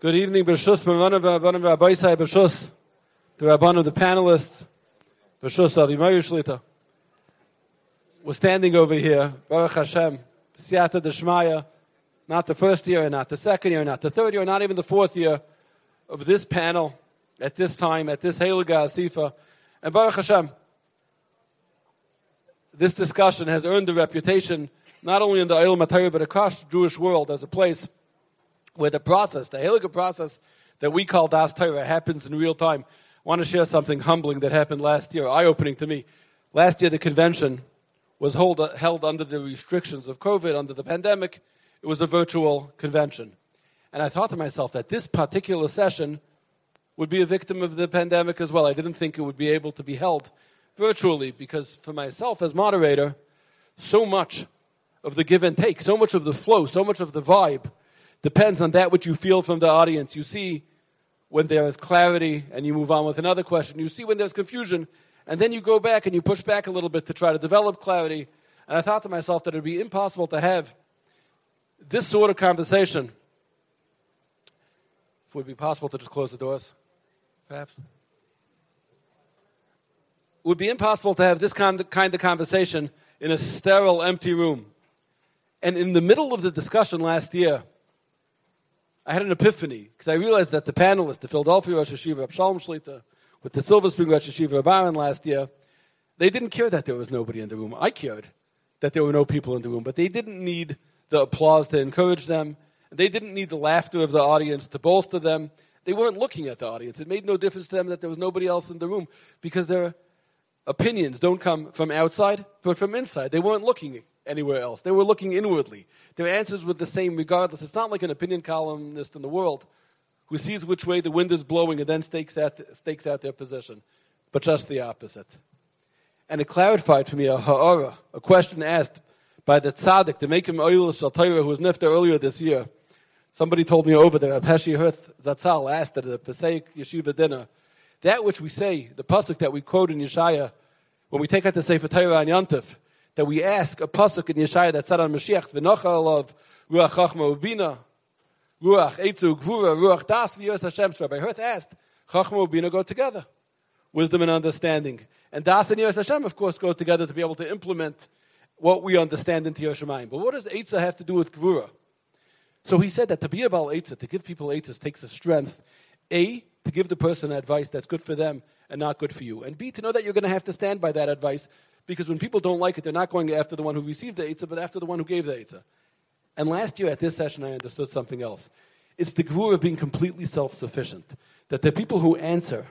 Good evening, Bershus, Bershus, the Rabbanim, the panelists, Bershus. We're standing over here, Baruch Hashem, Siyata Deshmaya, not the first year, not the second year, not the third year, not even the fourth year of this panel at this time, at this Heliga Asifa. And Baruch Hashem, this discussion has earned the reputation not only in the Eilam Atayr, but across the Jewish world as a place where the process, the Heliga process that we call Das Torah, happens in real time. I want to share something humbling that happened last year, eye opening to me. Last year, the convention was hold, held under the restrictions of COVID, under the pandemic. It was a virtual convention. And I thought to myself that this particular session would be a victim of the pandemic as well. I didn't think it would be able to be held virtually because, for myself as moderator, so much of the give and take, so much of the flow, so much of the vibe depends on that which you feel from the audience. You see when there is clarity and you move on with another question. You see when there's confusion and then you go back and you push back a little bit to try to develop clarity. And I thought to myself that it would be impossible to have this sort of conversation. If it would be possible to just close the doors, perhaps. It would be impossible to have this kind of conversation in a sterile, empty room. And in the middle of the discussion last year, I had an epiphany because I realized that the panelists, the Philadelphia Rosh Hashiva, Abshalom Shlita, with the Silver Spring Rosh Hashiva, Baron last year, they didn't care that there was nobody in the room. I cared that there were no people in the room, but they didn't need the applause to encourage them. They didn't need the laughter of the audience to bolster them. They weren't looking at the audience. It made no difference to them that there was nobody else in the room because their opinions don't come from outside, but from inside. They weren't looking anywhere else. They were looking inwardly. Their answers were the same regardless. It's not like an opinion columnist in the world who sees which way the wind is blowing and then stakes out, stakes out their position, but just the opposite. And it clarified for me a ha'ara, a question asked by the tzaddik, the Mekim Oil Shaltaira, who was nifta earlier this year. Somebody told me over there, Apeshi Hirth Zatzal asked at the Pesach Yeshiva dinner, that which we say, the pasuk that we quote in Yeshaya, when we take out the Sefer Torah on Yantif, that we ask a pasuk in Yeshaya that said on Mashiach, "V'nochal of ruach chachma ubina, ruach etzu gvura, ruach das v'yos Hashem." So Rabbi Hirth asked, "Chachma ubina go together, wisdom and understanding, and das and Yos Hashem, of course, go together to be able to implement what we understand into Yerushalayim. But what does etza have to do with gvura? So he said that to be about etza, to give people etzas, takes a strength. A, to give the person advice that's good for them and not good for you. And B, to know that you're going to have to stand by that advice because when people don't like it, they're not going after the one who received the Eitzah, but after the one who gave the Eitzah. And last year at this session, I understood something else. It's the gvur of being completely self sufficient. That the people who answer,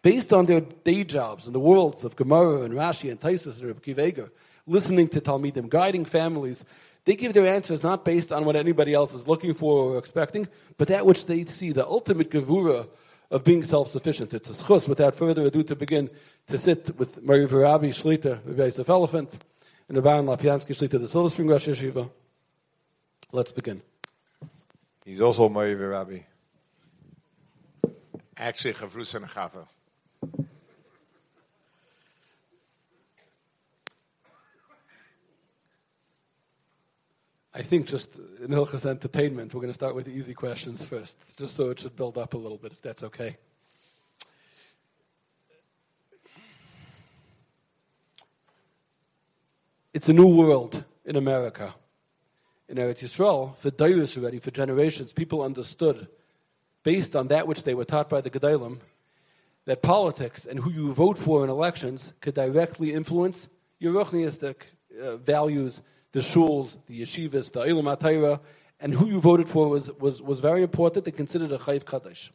based on their day jobs in the worlds of Gemara and Rashi and Taisus and Kiveger, listening to Talmidim, guiding families, they give their answers not based on what anybody else is looking for or expecting, but that which they see, the ultimate gevura of being self-sufficient. It's a schus, without further ado, to begin to sit with Mary Varabi Shlita, Rabbi Yosef Elefant, and Rabbi Lapiansky Shlita, the Silver Spring Rosh Yeshiva. Let's begin. He's also Mary Varabi. Actually, Chavrus and Chava. I think just in Hilchas Entertainment, we're going to start with the easy questions first, just so it should build up a little bit, if that's okay. It's a new world in America. In Eretz Yisrael, for Dayus already, for generations, people understood, based on that which they were taught by the Gedalim, that politics and who you vote for in elections could directly influence your Ruchniistic uh, values the shuls, the yeshivas, the Eilam HaTorah, and who you voted for was, was, was very important. They considered a Chayv Kaddish.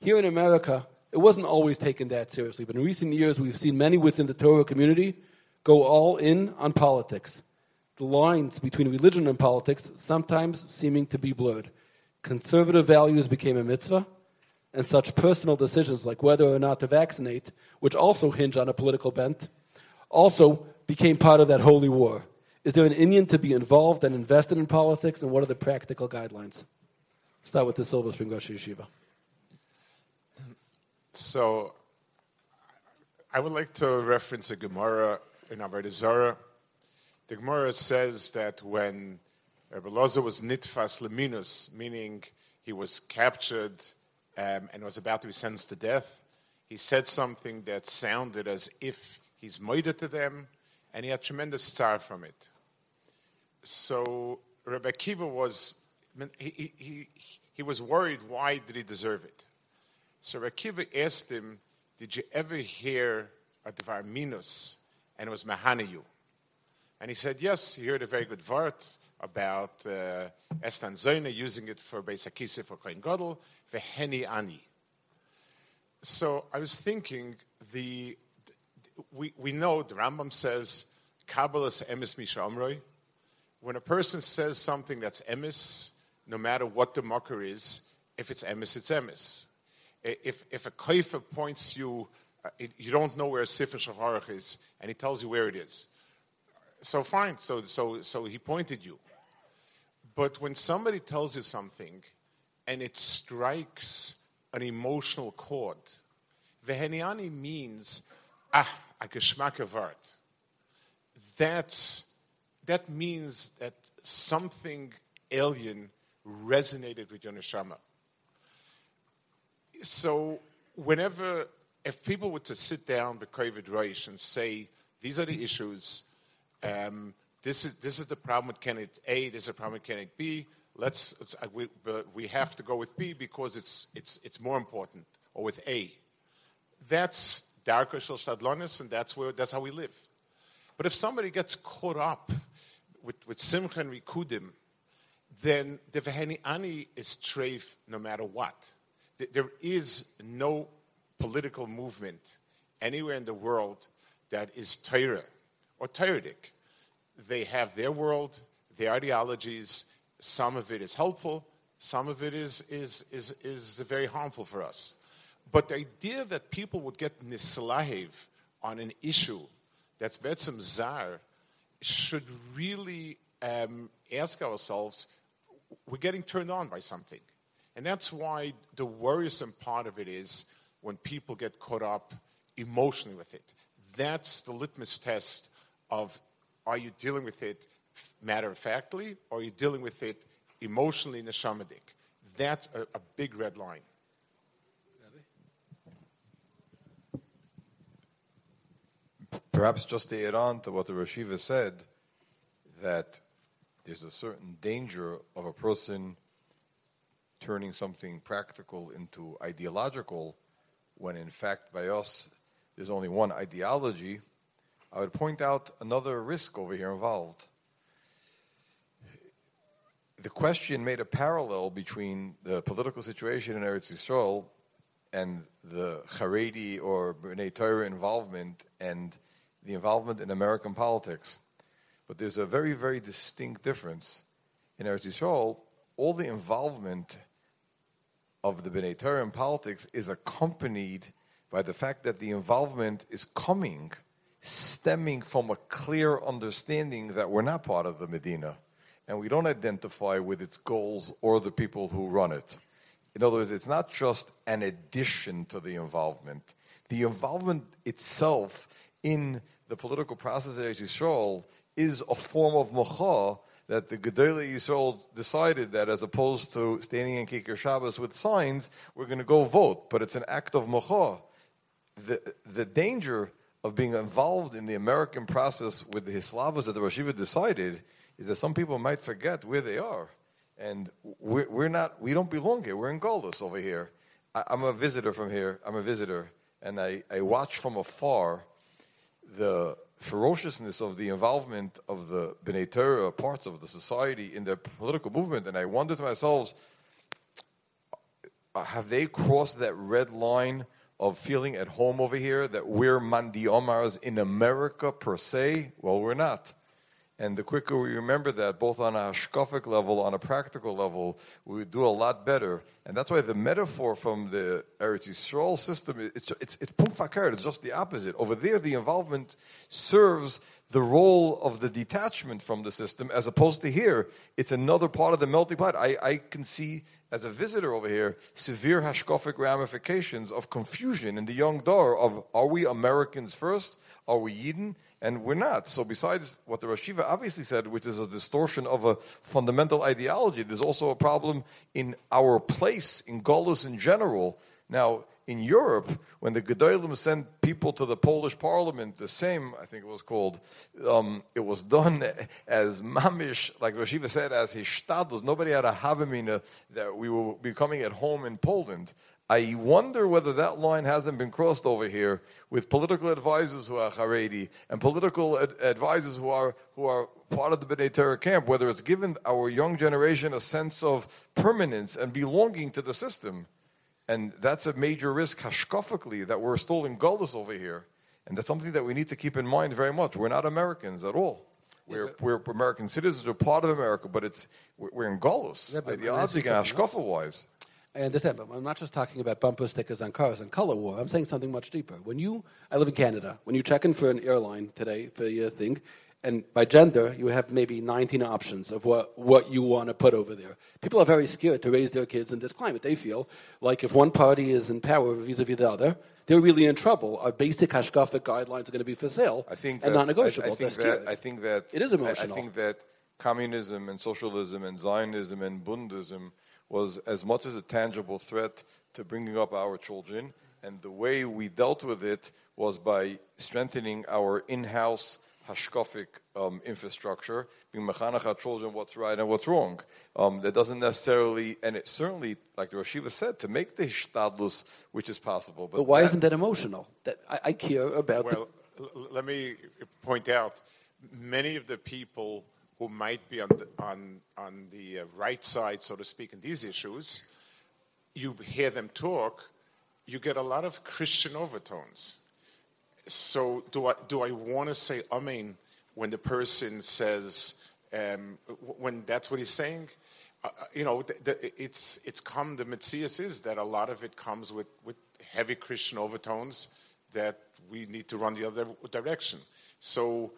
Here in America, it wasn't always taken that seriously, but in recent years, we've seen many within the Torah community go all in on politics. The lines between religion and politics sometimes seeming to be blurred. Conservative values became a mitzvah, and such personal decisions like whether or not to vaccinate, which also hinge on a political bent, also became part of that holy war? Is there an Indian to be involved and invested in politics, and what are the practical guidelines? Start with the Silver Spring Rosh Yeshiva. So, I would like to reference a Gemara in Avodah Zarah. The Gemara says that when Rabbi Loza was nitfas leminus, meaning he was captured um, and was about to be sentenced to death. He said something that sounded as if he's murdered to them, and he had tremendous tsar from it. So Rabbi Akiva was he, he, he was worried. Why did he deserve it? So Rabbi Akiva asked him, "Did you ever hear a Dvar Minus?" And it was Mahanayu. And he said, "Yes, he heard a very good word about uh, Estan Zoyne using it for Beisakise for Kohen Gadol, Veheni Ani." So I was thinking, the we, we know the Rambam says, Kabbalah's emis misha amroi. When a person says something that's emis, no matter what the mocker is, if it's emis, it's emis. If, if a kaifa points you, uh, it, you don't know where Sifr Shaharach is, and he tells you where it is. So fine, so, so, so he pointed you. But when somebody tells you something and it strikes an emotional chord, Veheniani means, ah, a geschmack of art. That's, that means that something alien resonated with your neshama. So whenever, if people were to sit down with Kovid Roish and say, these are the issues, um, this, is, this is the problem with candidate A, this is the problem with candidate B, let's, uh, we, we have to go with B because it's, it's, it's more important, or with A. That's And that's, where, that's how we live. But if somebody gets caught up with, with Simcha and Rikudim, then the Veheni Ani is treif no matter what. There is no political movement anywhere in the world that is Torah or Toradic. They have their world, their ideologies. Some of it is helpful, some of it is, is, is, is very harmful for us. But the idea that people would get nislahev on an issue that's betzim zar should really um, ask ourselves we're getting turned on by something. And that's why the worrisome part of it is when people get caught up emotionally with it. That's the litmus test of are you dealing with it matter of factly or are you dealing with it emotionally neshamadik? That's a, a big red line. Perhaps just to add on to what the Rashiva said, that there's a certain danger of a person turning something practical into ideological when in fact by us there's only one ideology, I would point out another risk over here involved. The question made a parallel between the political situation in Eretz Yisrael and the Haredi or B'nai Torah involvement and the involvement in American politics. But there's a very, very distinct difference. In Eretz Yisrael, all the involvement of the B'nai Torah in politics is accompanied by the fact that the involvement is coming, stemming from a clear understanding that we're not part of the Medina and we don't identify with its goals or the people who run it. In other words, it's not just an addition to the involvement. The involvement itself in the political process at Yisrael is a form of mocha that the Gedolei Yisrael decided that as opposed to standing in Kikar Shabbos with signs, we're going to go vote. But it's an act of mocha. The, the danger of being involved in the American process with the Hislavas that the Rashiva decided is that some people might forget where they are. And we're, we're not, we don't belong here. We're in Goldus over here. I, am a visitor from here. I'm a visitor. And I, I watch from afar the ferociousness of the involvement of the B'nai Torah parts of the society in the political movement, and I wonder to myself, uh, have they crossed that red line of feeling at home over here that we're Mandi Omars in America per se? Well, we're not. And the quicker we remember that, both on a hashkafic level, on a practical level, we would do a lot better. And that's why the metaphor from the Eretz Yisrael system, it's, it's, it's pum it's just the opposite. Over there, the involvement serves the role of the detachment from the system, as opposed to here, it's another part of the melting pot. I, I can see, as a visitor over here, severe hashkafic ramifications of confusion in the young door of, are we Americans first? Are we Eden? And we're not. So, besides what the Rosh Yeshiva obviously said, which is a distortion of a fundamental ideology, there's also a problem in our place in Golis in general. Now, in Europe, when the Gedolim sent people to the Polish parliament, the same, I think it was called, um, it was done as mamish, like Rosh Yeshiva said, as his shtadlos. Nobody had a havamina that we were becoming at home in Poland. I wonder whether that line hasn't been crossed over here with political advisors who are Haredi and political ad- advisors who are who are part of the B'nai Torah camp. Whether it's given our young generation a sense of permanence and belonging to the system, and that's a major risk hashkafically that we're still in Gullus over here, and that's something that we need to keep in mind very much. We're not Americans at all. We're, we're American citizens. We're part of America, but it's we're, we're in Gullus, Yeah, ideologically and hashkafa wise. I understand, but I'm not just talking about bumper stickers on cars and color war. I'm saying something much deeper. When you, I live in Canada. When you check in for an airline today for your thing, and by gender, you have maybe 19 options of what, what you want to put over there. People are very scared to raise their kids in this climate. They feel like if one party is in power vis-a-vis the other, they're really in trouble. Our basic hashkafic guidelines are going to be for sale I think and that, non-negotiable. I, I think that I think that It is emotional. I, I think that communism and socialism and Zionism and Bundism was as much as a tangible threat to bringing up our children, and the way we dealt with it was by strengthening our in-house hashkafic um, infrastructure, being mechanach our children what's right and what's wrong. Um, that doesn't necessarily, and it certainly, like the Rosh Yeshiva said, to make the hishtadlus, which is possible. But, but why that- isn't that emotional? That I, I care about the Well, l- let me point out many of the people who might be on the, on, on the uh, right side, so to speak, in these issues, you hear them talk, you get a lot of Christian overtones. So, do I, do I want to say Amen when the person says, um, when that's what he's saying? Uh, uh, you know, the, the, it's, it's come, the Metzias is that a lot of it comes with, with heavy Christian overtones that we need to run the other direction. So,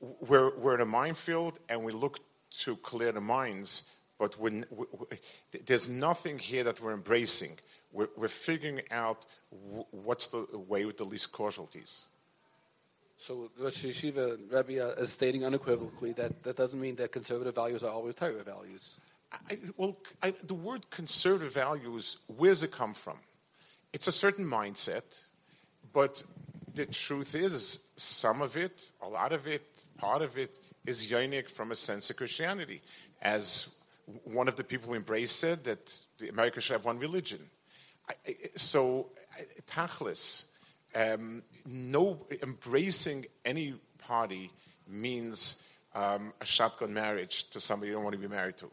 we're, we're in a minefield and we look to clear the mines, but when, w- w- there's nothing here that we're embracing. We're, we're figuring out w- what's the way with the least casualties. So Rosh Yeshiva Rebbe uh, is stating unequivocally that that doesn't mean that conservative values are always Torah values. I, well, I, the word conservative values, where does it come from? It's a certain mindset, but the truth is, some of it, a lot of it, part of it, is unique from a sense of Christianity. As one of the people who embraced said, that the America should have one religion. I, I- so, I- tachlis, um, no, embracing any party means um, a shotgun marriage to somebody you don't want to be married to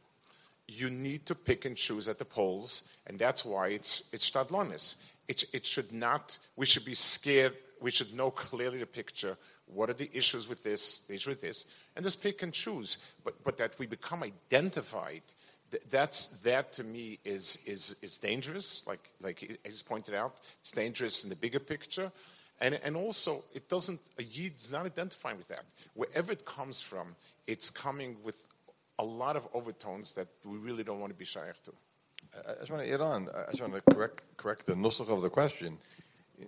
you need to pick and choose at the polls, and that's why it's it's stadlonis. It, it should not. We should be scared. We should know clearly the picture. What are the issues with this? The issue with this, and just pick and choose. But but that we become identified. th- That's that to me is is is dangerous. Like like he's pointed out, it's dangerous in the bigger picture, and and also it doesn't. A yid's not identifying with that. Wherever it comes from, it's coming with a lot of overtones that we really don't want to be shy to. I just want to add on. I just want to correct correct the nusach of the question.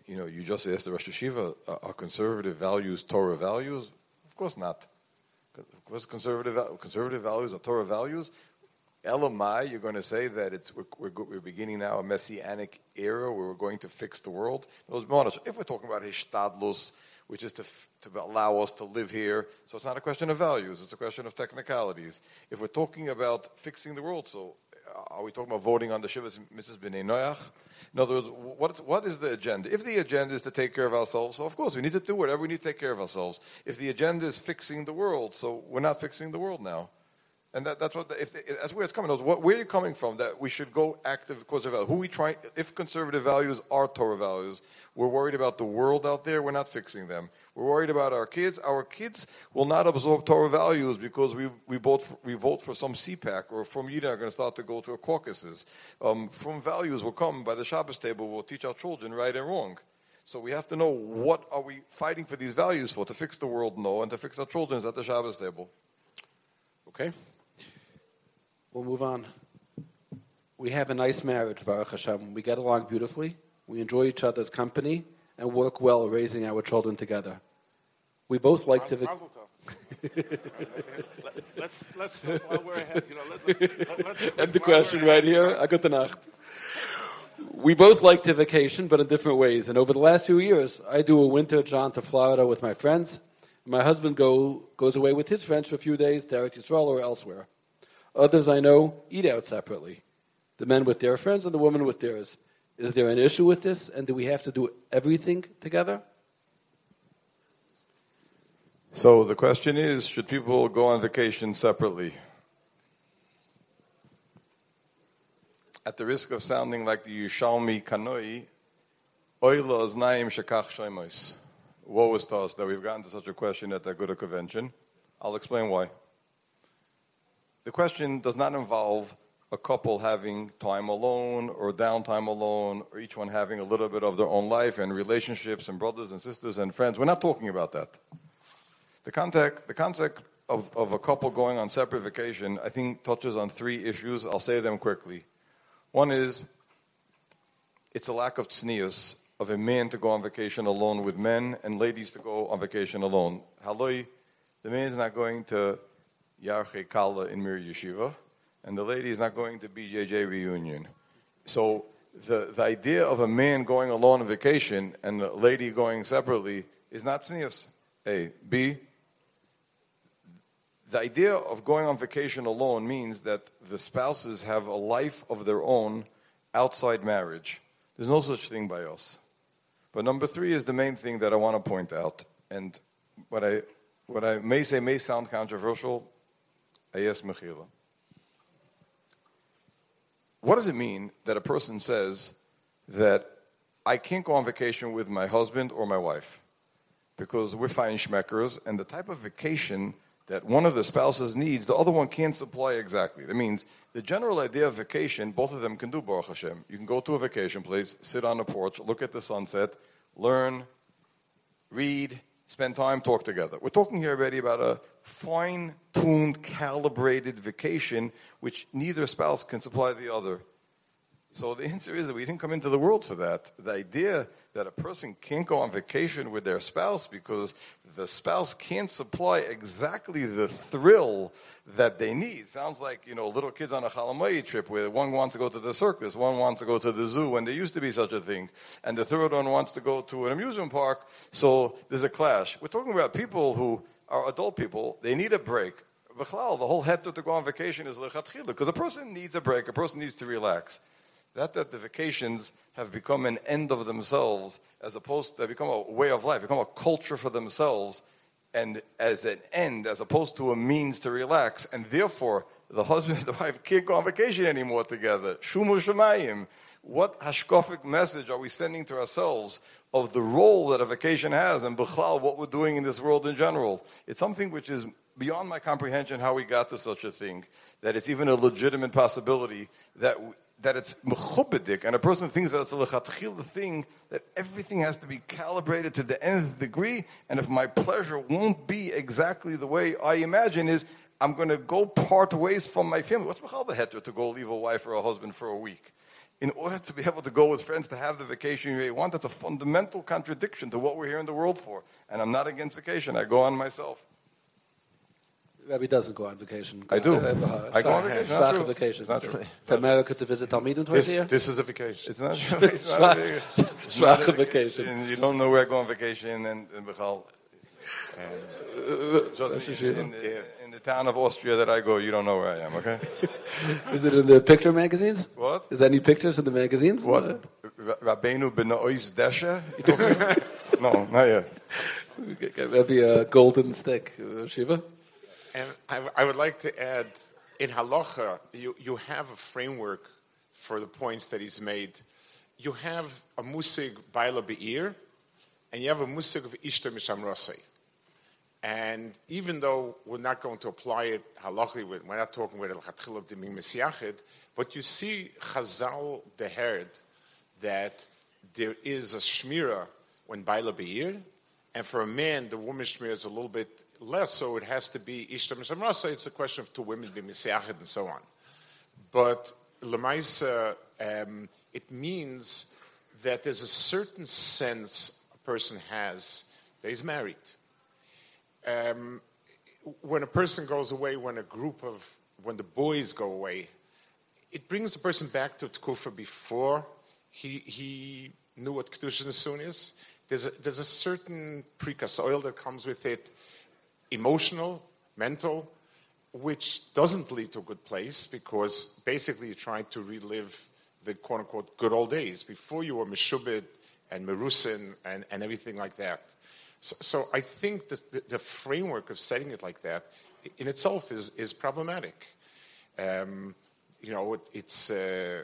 You know, you just asked the Rosh Hashiva, are conservative values Torah values? Of course not. Of course, conservative conservative values are Torah values. Elamai, you're going to say that it's we're, we're, beginning now a messianic era where we're going to fix the world. If we're talking about hishtadlus, which is to, to allow us to live here, so it's not a question of values; it's a question of technicalities. If we're talking about fixing the world, so are we talking about voting on the Shivas Mitzvos B'nai Noach? In other words, what, what is the agenda? If the agenda is to take care of ourselves, so of course we need to do whatever we need to take care of ourselves. If the agenda is fixing the world, so we're not fixing the world now. And that, that's what the, if the, that's where it's coming. What, where are you coming from? That we should go active conservative. Who we trying? If conservative values are Torah values, we're worried about the world out there. We're not fixing them. We're worried about our kids. Our kids will not absorb Torah values because we we vote for, we vote for some CPAC or from Yidden are going to start to go to caucuses. Um, from values will come by the Shabbos table. We'll teach our children right and wrong. So we have to know what are we fighting for these values for to fix the world, no, and to fix our children is at the Shabbos table. Okay? We'll move on. We have a nice marriage, Baruch Hashem. We get along beautifully. We enjoy each other's company and work well raising our children together. we both like to. let's let's while we're ahead, you know, let, let, let's End the question right here. I got nacht. We both like to vacation, but in different ways. And over the last few years, I do a winter jaunt to Florida with my friends. My husband go, goes away with his friends for a few days Eretz Yisrael or elsewhere. Others I know eat out separately. The men with their friends and the women with theirs. Is there an issue with this? And do we have to do everything together? So the question is, should people go on vacation separately? At the risk of sounding like the Yushalmi Kanoi, Oila is naim shekach shemos. Woe is to us that we've gotten to such a question at that good convention. I'll explain why. The question does not involve a couple having time alone or downtime alone or each one having a little bit of their own life and relationships and brothers and sisters and friends. We're not talking about that. The context, the concept of, of a couple going on separate vacation, I think, touches on three issues. I'll say them quickly. One is it's a lack of tsnius, of a man to go on vacation alone with men and ladies to go on vacation alone. Haloi, the man is not going to Yarche Kala in Mir Yeshiva, and the lady is not going to BJJ reunion. So the, the idea of a man going alone on vacation and a lady going separately is not tznius. A. B. The idea of going on vacation alone means that the spouses have a life of their own outside marriage. There's no such thing by us. But number three is the main thing that I want to point out. And what I, what I may say may sound controversial. I ask Mechila. What does it mean that a person says that I can't go on vacation with my husband or my wife? Because we're fine schmeckers, and the type of vacation that one of the spouses needs, the other one can't supply exactly. That means the general idea of vacation, both of them can do Baruch Hashem. You can go to a vacation place, sit on a porch, look at the sunset, learn, read, spend time, talk together. We're talking here already about a fine tuned, calibrated vacation which neither spouse can supply the other. So the answer is that we didn't come into the world for that. The idea that a person can't go on vacation with their spouse because the spouse can't supply exactly the thrill that they need. Sounds like, you know, little kids on a Chalamai trip where one wants to go to the circus, one wants to go to the zoo, and there used to be such a thing. And the third one wants to go to an amusement park, so there's a clash. We're talking about people who are adult people, they need a break. The whole head to go on vacation is lechatchila, because a person needs a break, a person needs to relax. That that the vacations have become an end of themselves, as opposed to become a way of life, become a culture for themselves, and as an end, as opposed to a means to relax, and therefore the husband and the wife can't go on vacation anymore together. Shumu shemayim. What hashkofic message are we sending to ourselves of the role that a vacation has, and b'chlal, what we're doing in this world in general? It's something which is beyond my comprehension how we got to such a thing, that it's even a legitimate possibility that that it's mechubedik, and a person thinks that it's a lechatchil thing, that everything has to be calibrated to the nth degree, and if my pleasure won't be exactly the way I imagine is, I'm going to go part ways from my family. What's mechal beheter to go leave a wife or a husband for a week? In order to be able to go with friends to have the vacation you want, that's a fundamental contradiction to what we're here in the world for. And I'm not against vacation. I go on myself. Rabbi doesn't go on vacation. I do. Uh, I go on Schwach- vacation. Not true. vacation. Not true. To America to visit Talmidim twice This, a year? this is a vacation. It's not, it's not a big- it's not a vacation. And you don't know where I go on vacation, and, and Michal, just in, in, the, in the town of Austria that I go, you don't know where I am, okay? Is it in the picture magazines? What? Is there any pictures in the magazines? What? Ra- Rabbeinu Benois Desha? You talking about? No, not yet. Uh, maybe a golden stick, uh, Shiva? And I, I would like to add, in halacha, you, you have a framework for the points that he's made. You have a musig baila be'ir, and you have a musig of ishta mishamrasei. And even though we're not going to apply it halachically, we're not talking with el of diming mesiachid, but you see Chazal the herd that there is a shmira when baila be'ir, and for a man, the woman shmira is a little bit less, so it has to be ishta mishamrasa. It's a question of two women being mesiachid and so on. But lemaisa, um, it means that there's a certain sense a person has that he's married. Um, when a person goes away, when a group of, when the boys go away, it brings the person back to Tkufa before he, he knew what Kedusha Nesun is. There's a, there's a certain precast oil that comes with it, emotional, mental, which doesn't lead to a good place because basically you're trying to relive the quote unquote good old days before you were Meshubit and Merusin and, and everything like that. So, so I think the, the, the, framework of setting it like that in itself is, is problematic. Um, you know, it, it's, uh,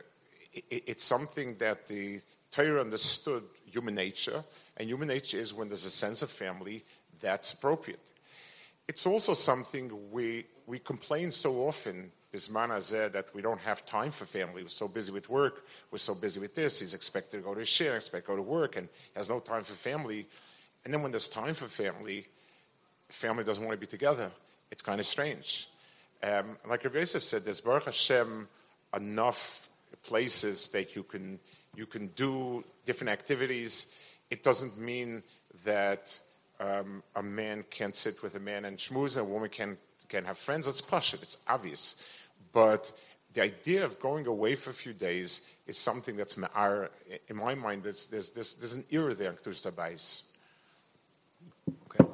it, it's something that the Torah understood human nature, and human nature is when there's a sense of family, that's appropriate. It's also something we, we complain so often Bismana said that we don't have time for family. We're so busy with work. We're so busy with this. He's expected to go to share, expect to go to work, and has no time for family. And then when there's time for family, family doesn't want to be together. It's kind of strange. Um, like Rav Yosef said, there's Baruch Hashem enough places that you can you can do different activities. It doesn't mean that um, a man can't sit with a man and schmooze, and a woman can can have friends. It's pashut. It's obvious. But the idea of going away for a few days is something that's in my mind. There's, there's, there's, there's an era there in Kedusha Bais. Okay.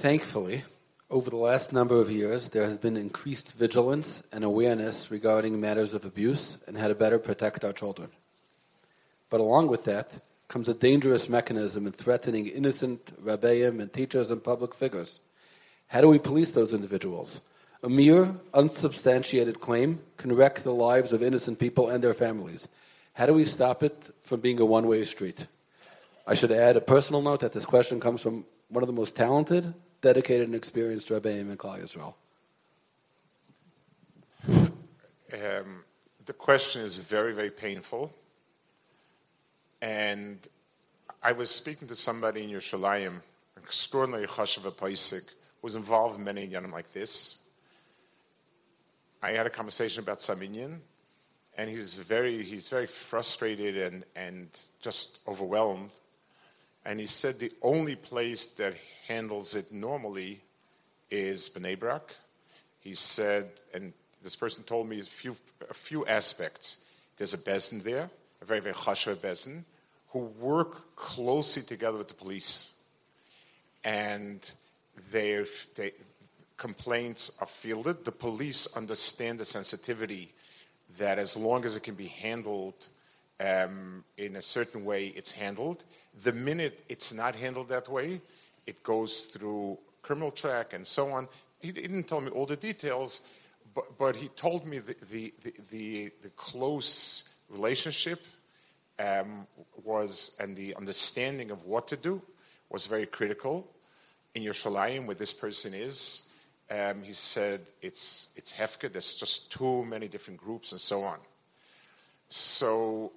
Thankfully, over the last number of years, there has been increased vigilance and awareness regarding matters of abuse and how to better protect our children. But along with that comes a dangerous mechanism in threatening innocent rabbeim and teachers and public figures. How do we police those individuals? A mere, unsubstantiated claim can wreck the lives of innocent people and their families. How do we stop it from being a one way street? I should add a personal note that this question comes from one of the most talented, dedicated, and experienced Rebbeim in Klal Yisrael. Um, the question is very, very painful. And I was speaking to somebody in Yerushalayim, an extraordinary chashav paisik, was involved in many yanim like this. I had a conversation about Saminyan, and he's very he's very frustrated and and just overwhelmed. And he said the only place that handles it normally is Bnei Brak. He said, and this person told me a few a few aspects. There's a bezin there, a very very chashav bezin, who work closely together with the police, and they, complaints are fielded. The police understand the sensitivity that as long as it can be handled um, in a certain way, it's handled. The minute it's not handled that way, it goes through criminal track and so on. He didn't tell me all the details, but, but he told me the, the, the, the, the close relationship um, was, and the understanding of what to do was very critical in Yerushalayim, where this person is, um, he said it's it's hefka. There's just too many different groups and so on. So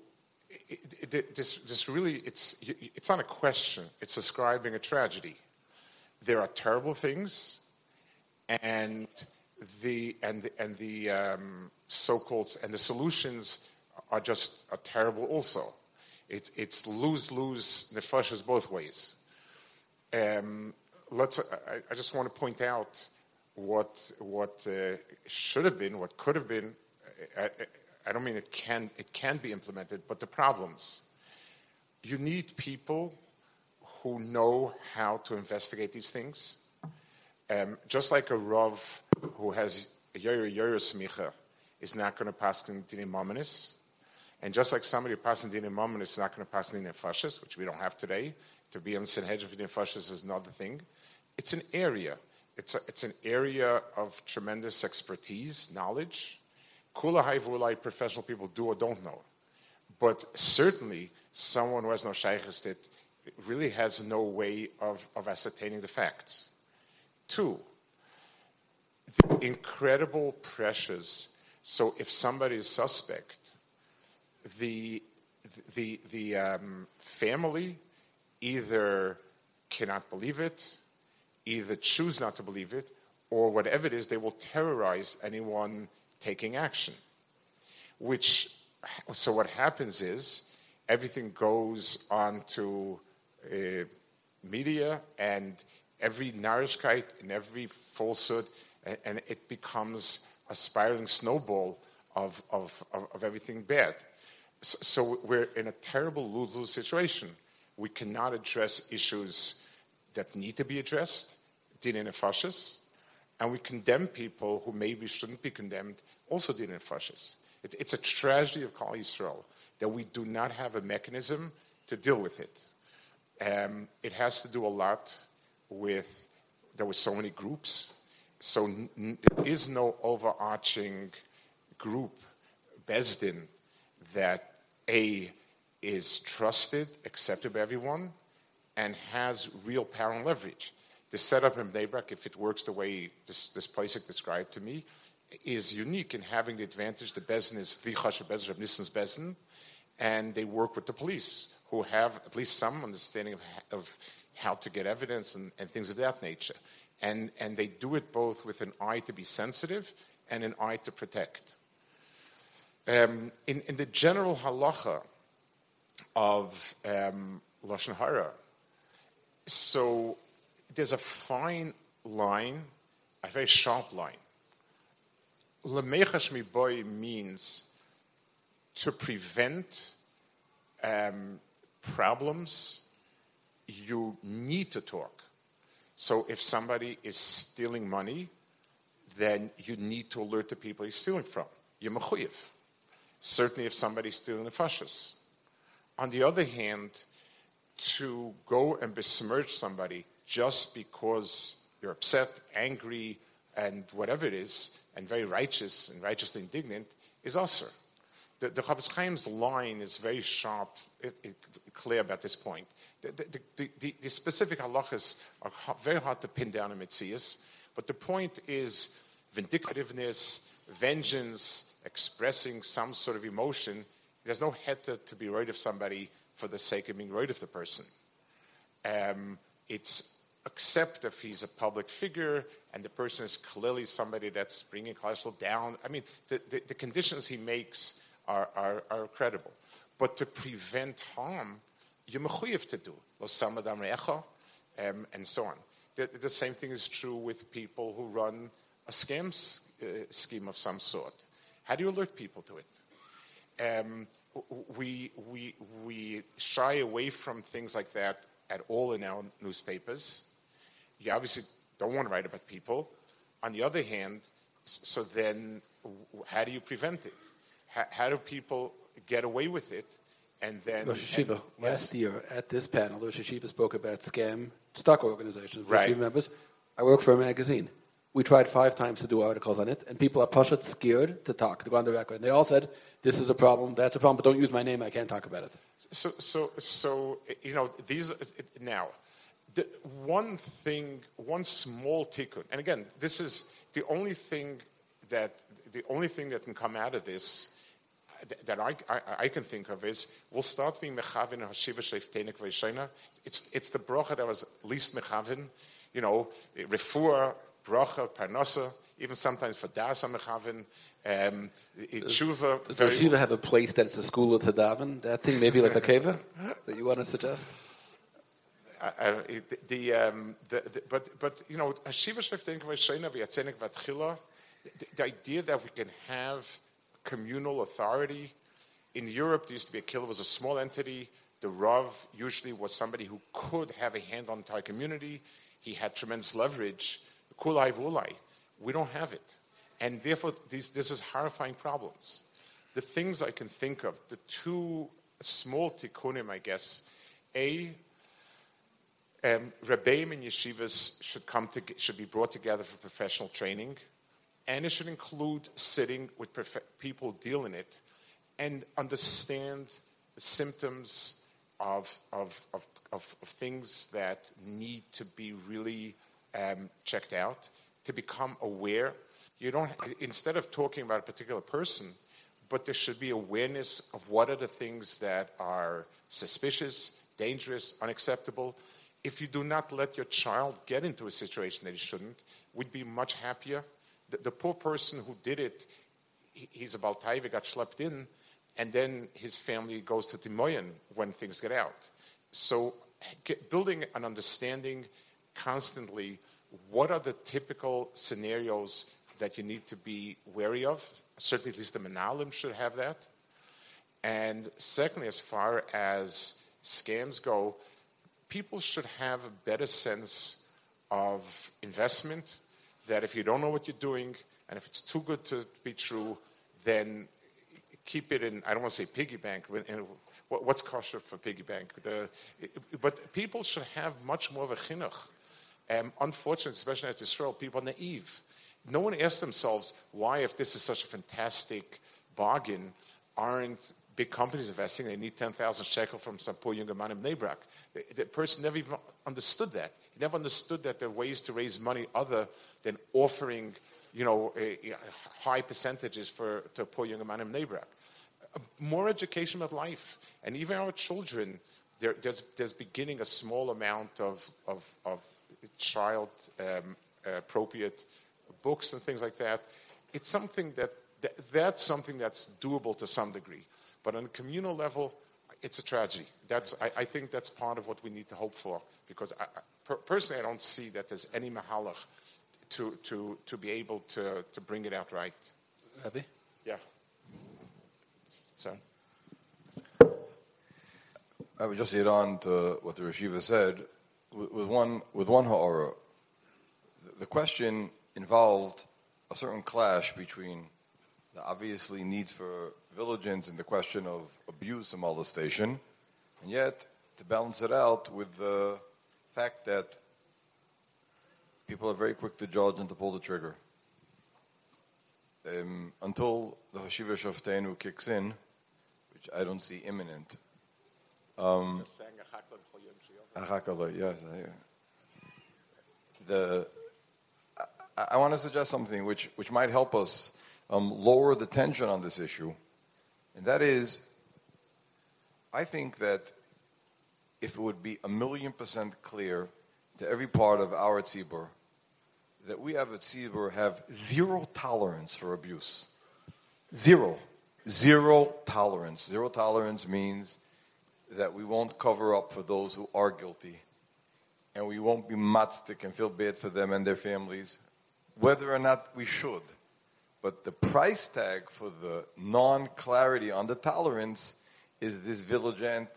it, it, this this really it's it's not a question. It's describing a tragedy. There are terrible things, and the and the, and the um, so-called and the solutions are just are terrible also. It's it's lose lose nefashas both ways. Um, let's. I, I, just want to point out what what uh, should have been, what could have been. I, I, don't mean it can it can be implemented, but the problems. You need people who know how to investigate these things. Um, just like a Rav who has a Yoyer Yoyer Smicha is not going to pass in Dinim Mominis, and just like somebody passing passes in Mominis is not going to pass in Dinim Fashis, which we don't have today, to be on Sanhedrin for Dinim Fashis is another thing. It's an area. It's, a, it's an area of tremendous expertise, knowledge. Kula Haivulai professional people do or don't know. But certainly, someone who has no shaykhs that really has no way of, of ascertaining the facts. Two, the incredible pressures. So if somebody is suspect, the, the, the um, family either cannot believe it, either choose not to believe it, or whatever it is, they will terrorize anyone taking action. Which, so what happens is everything goes on to Uh, media and every narishkeit and every falsehood, and, and, it becomes a spiraling snowball of, of, of, of everything bad. So, so, we're in a terrible lose-lose situation. We cannot address issues that need to be addressed, din in fascists, and we condemn people who maybe shouldn't be condemned, also din in fascists. It, it's a tragedy of Klal Yisrael that we do not have a mechanism to deal with it. Um, it has to do a lot with there were so many groups, so n- there is no overarching group, Besdin, that a is trusted, accepted by everyone, and has real power and leverage. The setup in Bnei if it works the way this, this Pesach described to me, is unique in having the advantage. The Bezin is the Chashav Bezin, Nissan's and they work with the police, who have at least some understanding of, of how to get evidence and, and, things of that nature. And, and they do it both with an eye to be sensitive and an eye to protect. Um, in, in, the general halacha of um, Lashon Hara, so there's a fine line, a very sharp line. Lemechash miboy means to prevent um, problems, you need to talk. So if somebody is stealing money, then you need to alert the people he's stealing from. You're mechuyev. Certainly if somebody's stealing the fascists. On the other hand, to go and besmirch somebody just because you're upset, angry, and whatever it is, and very righteous and righteously indignant, is usher. The, the Chaim's line is very sharp, it, it, clear about this point. The, the, the, the specific halachas are very hard to pin down in Mitzias, but the point is vindictiveness, vengeance, expressing some sort of emotion. There's no head to, be right of somebody for the sake of being right of the person. Um, it's accept if he's a public figure and the person is clearly somebody that's bringing cholesterol down. I mean, the, the, the conditions he makes are, are, are, credible. But to prevent harm, you're to do. Um, and so on. The, the, same thing is true with people who run a scam uh, scheme of some sort. How do you alert people to it? Um, we, we, we shy away from things like that at all in our newspapers. You obviously don't want to write about people. On the other hand, so then how do you prevent it? How, how do people get away with it? And then Rosh Yeshiva, and, last year at this panel, Rosh Yeshiva spoke about scam stock organizations. Rosh right. members. I work for a magazine. We tried five times to do articles on it, and people are pashat scared to talk, to go on the record. And they all said, this is a problem, that's a problem, but don't use my name, I can't talk about it. So, so, so you know, these, now, the one thing, one small tikkun, and again, this is the only thing that, the only thing that can come out of this that I, I, I, can think of is we'll start being mechavin or hashiva sheiftenik v'yishena. It's it's the bracha that was least mechavin, you know, refuah, bracha, parnasa, even sometimes for dasa mechavin. Um, tshuva. Does Shiva have a place that's a school of Tadavin? That thing, maybe like a keva that you want to suggest? Uh, the, um, the, the, but but you know, Hashiva Sheftenik V'Shena V'Yatzenik V'Tchila, the idea that we can have communal authority. In Europe, there used to be a killer was a small entity. The Rav usually was somebody who could have a hand on the entire community. He had tremendous leverage. Kulai vulai. We don't have it. And therefore, these, this is horrifying problems. The things I can think of, the two small tikkunim, I guess, A, um, Rebbeim and yeshivas should, come to, should be brought together for professional training and it should include sitting with people dealing it and understand the symptoms of, of, of, of, of things that need to be really um, checked out, to become aware. You don't, instead of talking about a particular person, but there should be awareness of what are the things that are suspicious, dangerous, unacceptable. If you do not let your child get into a situation that he shouldn't, we'd be much happier the, the poor person who did it, he, he's a Baltaiva, got schlepped in, and then his family goes to Timoyan when things get out. So get, building an understanding constantly what are the typical scenarios that you need to be wary of. Certainly, at least the Menalim should have that. And secondly, as far as scams go, people should have a better sense of investment. That if you don't know what you're doing, and if it's too good to be true, then keep it in. I don't want to say piggy bank. What's kosher for piggy bank? The, but people should have much more of a chinuch. Um, unfortunately, especially in Israel, people are naive. No one asks themselves why, if this is such a fantastic bargain, aren't big companies investing. They need 10,000 shekel from some poor young man in Bnei Brak. The, the person never even understood that. He never understood that there are ways to raise money other than offering, you know, a, a high percentages for to a poor young man in Bnei Brak. More education about life, and even our children. There, there's, there's beginning a small amount of, of, of child um, appropriate books and things like that. It's something that, that that's something that's doable to some degree. But on a communal level, it's a tragedy. That's, I, I think that's part of what we need to hope for. Because I, per, personally, I don't see that there's any mahalach to, to, to be able to, to bring it out right. Happy? Yeah. Sorry. I would just add on to what the Rosh Yeshiva said with, with one with one ha'ara. The question involved a certain clash between the obviously needs for vigilance and the question of abuse and molestation, and yet to balance it out with the fact that people are very quick to judge and to pull the trigger. Um, until the Hashiva Shofteinu kicks in, which I don't see imminent. Um, yes. The, I, I want to suggest something which, which might help us um, lower the tension on this issue. And that is, I think that if it would be a million percent clear to every part of our tzibur that we have a tzibur have zero tolerance for abuse. Zero. Zero tolerance. Zero tolerance means that we won't cover up for those who are guilty. And we won't be matzdik and feel bad for them and their families, whether or not we should. But the price tag for the non-clarity on the tolerance is this vigilant,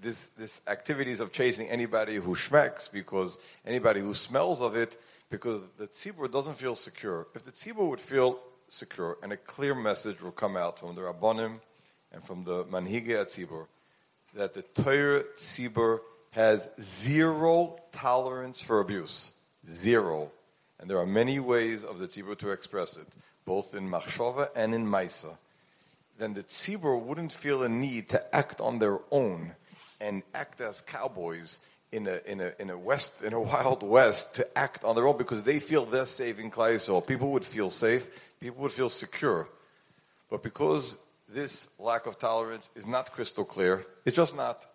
this, this activities of chasing anybody who schmecks because anybody who smells of it, because the tzibur doesn't feel secure. If the tzibur would feel secure and a clear message will come out from the rabbonim and from the manhige tzibur that the Torah tzibur has zero tolerance for abuse, zero, and there are many ways of the tzibur to express it both in Machshava and in Maisa, then the tzibur wouldn't feel a need to act on their own and act as cowboys in a, in a, in a west, in a wild west to act on their own because they feel they're saving Klal People would feel safe, people would feel secure. But because this lack of tolerance is not crystal clear, it's just not.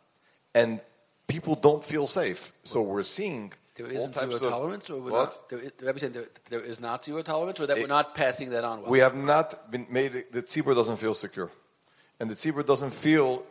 And people don't feel safe. So we're seeing there isn't zero tolerance, or we're what? not. There, saying there, there is not zero tolerance, or that it, we're not passing that on. Well. We have not been made. The tzibur doesn't feel secure, and the tzibur doesn't feel.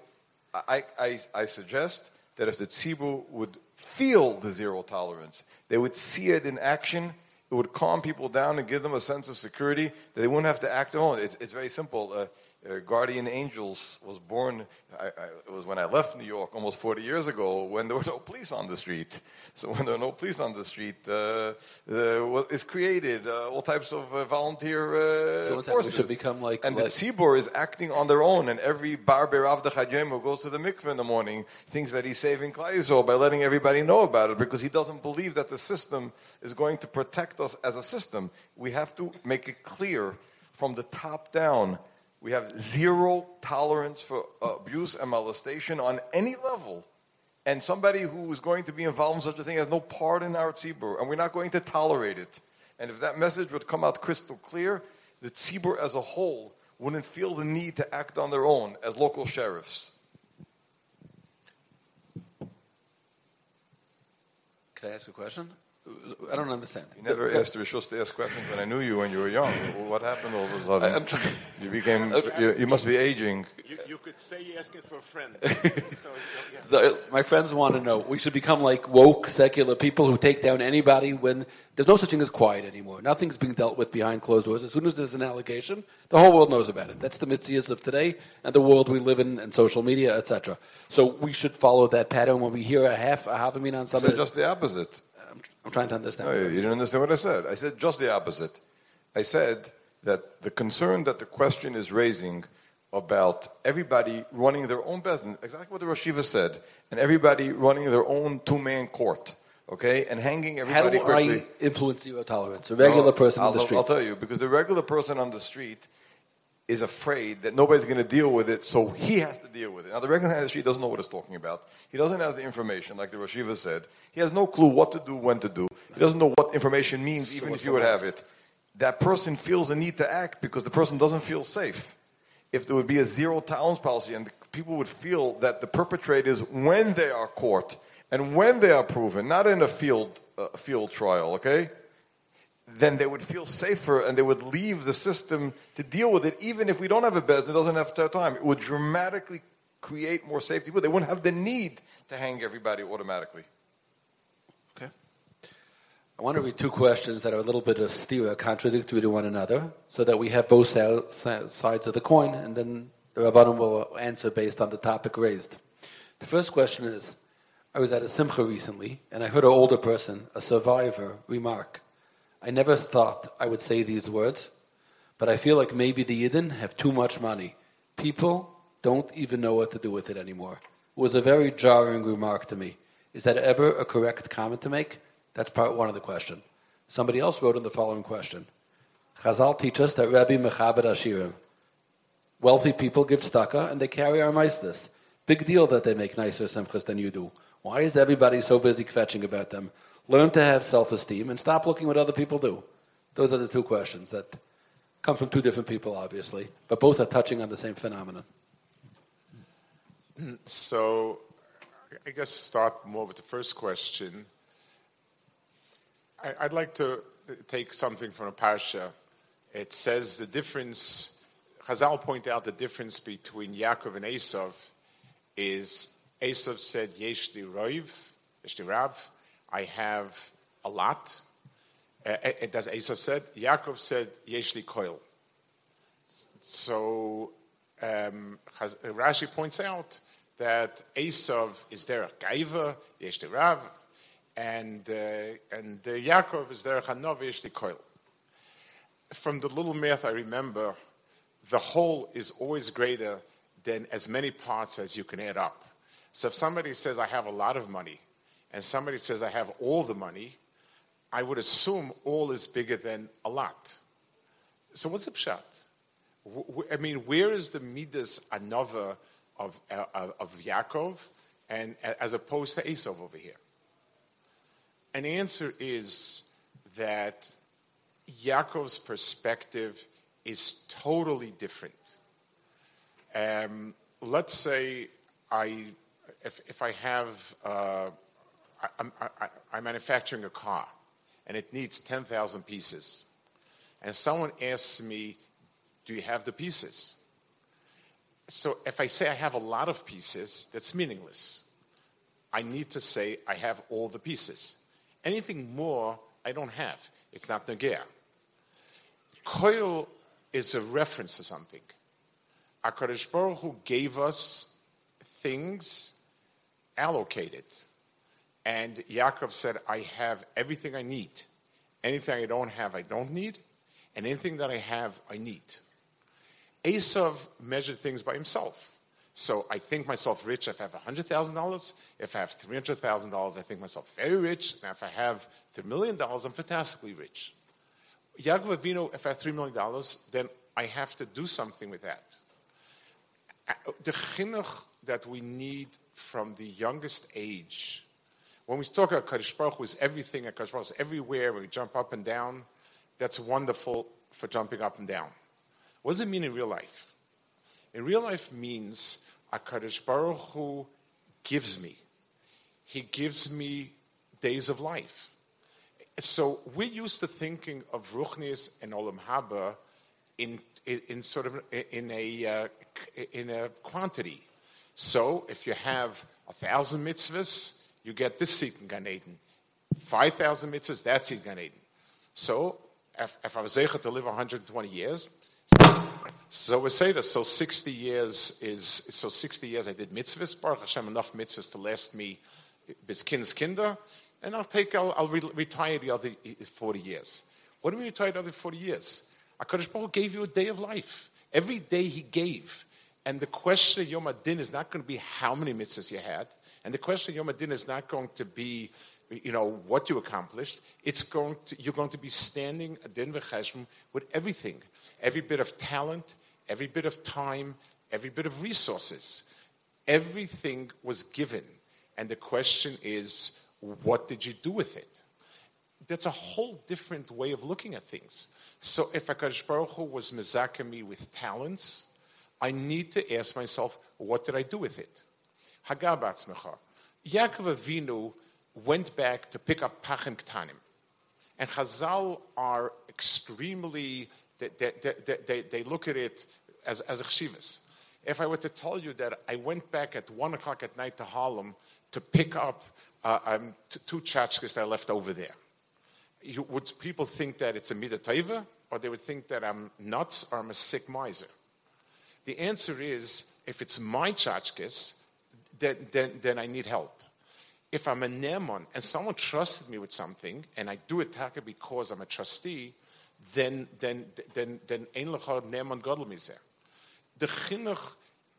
I, I, I suggest that if the tzibur would feel the zero tolerance, they would see it in action. It would calm people down and give them a sense of security that they wouldn't have to act alone. It's, it's very simple. Uh, uh, Guardian Angels was born, I, I, it was when I left New York almost 40 years ago when there were no police on the street. So when there are no police on the street, uh, uh, is created uh, all types of uh, volunteer uh, so forces. should become like and the Tzibur is acting on their own, and every Barber Avdachadjem who goes to the mikveh in the morning thinks that he's saving Klal by letting everybody know about it because he doesn't believe that the system is going to protect us as a system. We have to make it clear from the top down we have zero tolerance for uh, abuse and molestation on any level. And somebody who is going to be involved in such a thing has no part in our tzibur, and we're not going to tolerate it. And if that message would come out crystal clear, the tzibur as a whole wouldn't feel the need to act on their own as local sheriffs. Can I ask a question? I don't understand. You never The- asked Rishus to ask questions when I knew you when you were young. What happened all of a sudden? I- I'm trying- You became. You, you must be aging. You, you could say you're asking for a friend. so, yeah. The, my friends want to know. We should become like woke, secular people who take down anybody when there's no such thing as quiet anymore. Nothing's being dealt with behind closed doors. As soon as there's an allegation, the whole world knows about it. That's the metzius of today and the world we live in and social media, etc. So we should follow that pattern when we hear a half a havamin on I somebody. said just the opposite. I'm, trying to understand. No, you didn't understand what I said. I said just the opposite. I said that the concern that the question is raising about everybody running their own business, exactly what the Rosh Yeshiva said, and everybody running their own two-man court, okay, and hanging everybody How do quickly. I influence zero tolerance? A regular No, person I'll, on the street. I'll tell you, because the regular person on the street is afraid that nobody's going to deal with it, so he has to deal with it. Now, the regular man on the street doesn't know what it's talking about. He doesn't have the information, like the Rosh Yeshiva said. He has no clue what to do, when to do. He doesn't know what information means, even if you would have it. That person feels a need to act because the person doesn't feel safe. If there would be a zero tolerance policy and people would feel that the perpetrators, when they are caught and when they are proven, not in a field, uh, field trial, okay? Then they would feel safer and they would leave the system to deal with it, even if we don't have a bed that doesn't have time. It would dramatically create more safety, but they wouldn't have the need to hang everybody automatically. Okay. I want to read two questions that are a little bit of stira, uh, contradictory to one another, so that we have both sa- sa- sides of the coin, and then the Rabbanim will answer based on the topic raised. The first question is I was at a simcha recently, and I heard an older person, a survivor, remark I never thought I would say these words, but I feel like maybe the Yidden have too much money. People don't even know what to do with it anymore. It was a very jarring remark to me. Is that ever a correct comment to make? That's part one of the question. Somebody else wrote in the following question. Chazal teach us that Rabbi Mechabed Ashirim. Wealthy people give tzedakah and they carry our maistas. Big deal that they make nicer simchas than you do. Why is everybody so busy kvetching about them? Learn to have self-esteem and stop looking what other people do. Those are the two questions that come from two different people, obviously, but both are touching on the same phenomenon. So, I guess start more with the first question. I, I'd like to take something from a parsha. It says the difference. Chazal point out the difference between Yaakov and Esav is Esav said Yesh li roiv, Yesh li rav. I have a lot. It, as Esav said, Yaakov said Yesh li koil. So um, Rashi points out that Esav is there gaiva, yesh the rav, and uh, and uh, Yaakov is there a chanov, yesh the koil. From the little math I remember, the whole is always greater than as many parts as you can add up. So if somebody says I have a lot of money, and somebody says I have all the money, I would assume all is bigger than a lot. So what's the pshat? I mean, where is the midas anova of, uh, of Yaakov, and as opposed to Esau over here? An answer is that Yaakov's perspective is totally different. Um, let's say I, if, if I have, uh, I, I'm manufacturing a car, and it needs 10,000 pieces, and someone asks me, do you have the pieces? So if I say I have a lot of pieces, that's meaningless. I need to say I have all the pieces. Anything more, I don't have. It's not Nagea. Koil is a reference to something. HaKadosh Hu gave us things allocated. And Yaakov said, I have everything I need. Anything I don't have, I don't need. And anything that I have, I need. Esav measured things by himself. So I think myself rich if I have $100,000. If I have $300,000, I think myself very rich. And if I have $3 million, I'm fantastically rich. Yaakov Avinu, if I have $3 million, then I have to do something with that. The chinuch that we need from the youngest age, when we talk about Kadosh Baruch Hu is everything, and Kadosh Baruch Hu is everywhere, we jump up and down, that's wonderful for jumping up and down. What does it mean in real life? In real life means a HaKadosh Baruch Hu gives me. He gives me days of life. so we're used to thinking of Ruchnis and Olam Haba in, in, in sort of in a, uh, in a quantity. So if you have a thousand mitzvahs, you get this seat in Gan Eden. 5,000 mitzvahs, that's in Gan Eden. So if, if I was able to live 120 years, so we say that. So 60 years is, so 60 years I did mitzvahs, Baruch Hashem, enough mitzvahs to last me bis kinds kinder, and I'll take, I'll, I'll re- retire the other 40 years. What do we retire the other 40 years? HaKadosh Baruch gave you a day of life. Every day he gave. And the question of Yom HaDin is not going to be how many mitzvahs you had. And the question Yom HaDin is not going to be, you know, what you accomplished. It's going to, you're going to be standing Adin v'cheshm with everything. Every bit of talent, every bit of time, every bit of resources. Everything was given. And the question is, what did you do with it? That's a whole different way of looking at things. So if HaKadosh Baruch Hu was mezaka me with talents, I need to ask myself, what did I do with it? Hagab atzmecha. Yaakov Avinu went back to pick up Pachim Ktanim. And Chazal are extremely, they, they, they, they, look at it as, as a chshivas. If I were to tell you that I went back at 1 o'clock at night to Harlem to pick up uh, um, t- two tchotchkes that I left over there, you, would people think that it's a midah or they would think that I'm nuts or I'm a sick miser? The answer is, if it's my tchotchkes, then, then, then I need help. If I'm a Neman and someone trusted me with something and I do attack it because I'm a trustee, then then then then ein lecha Neman gadol mizeh. The chinuch,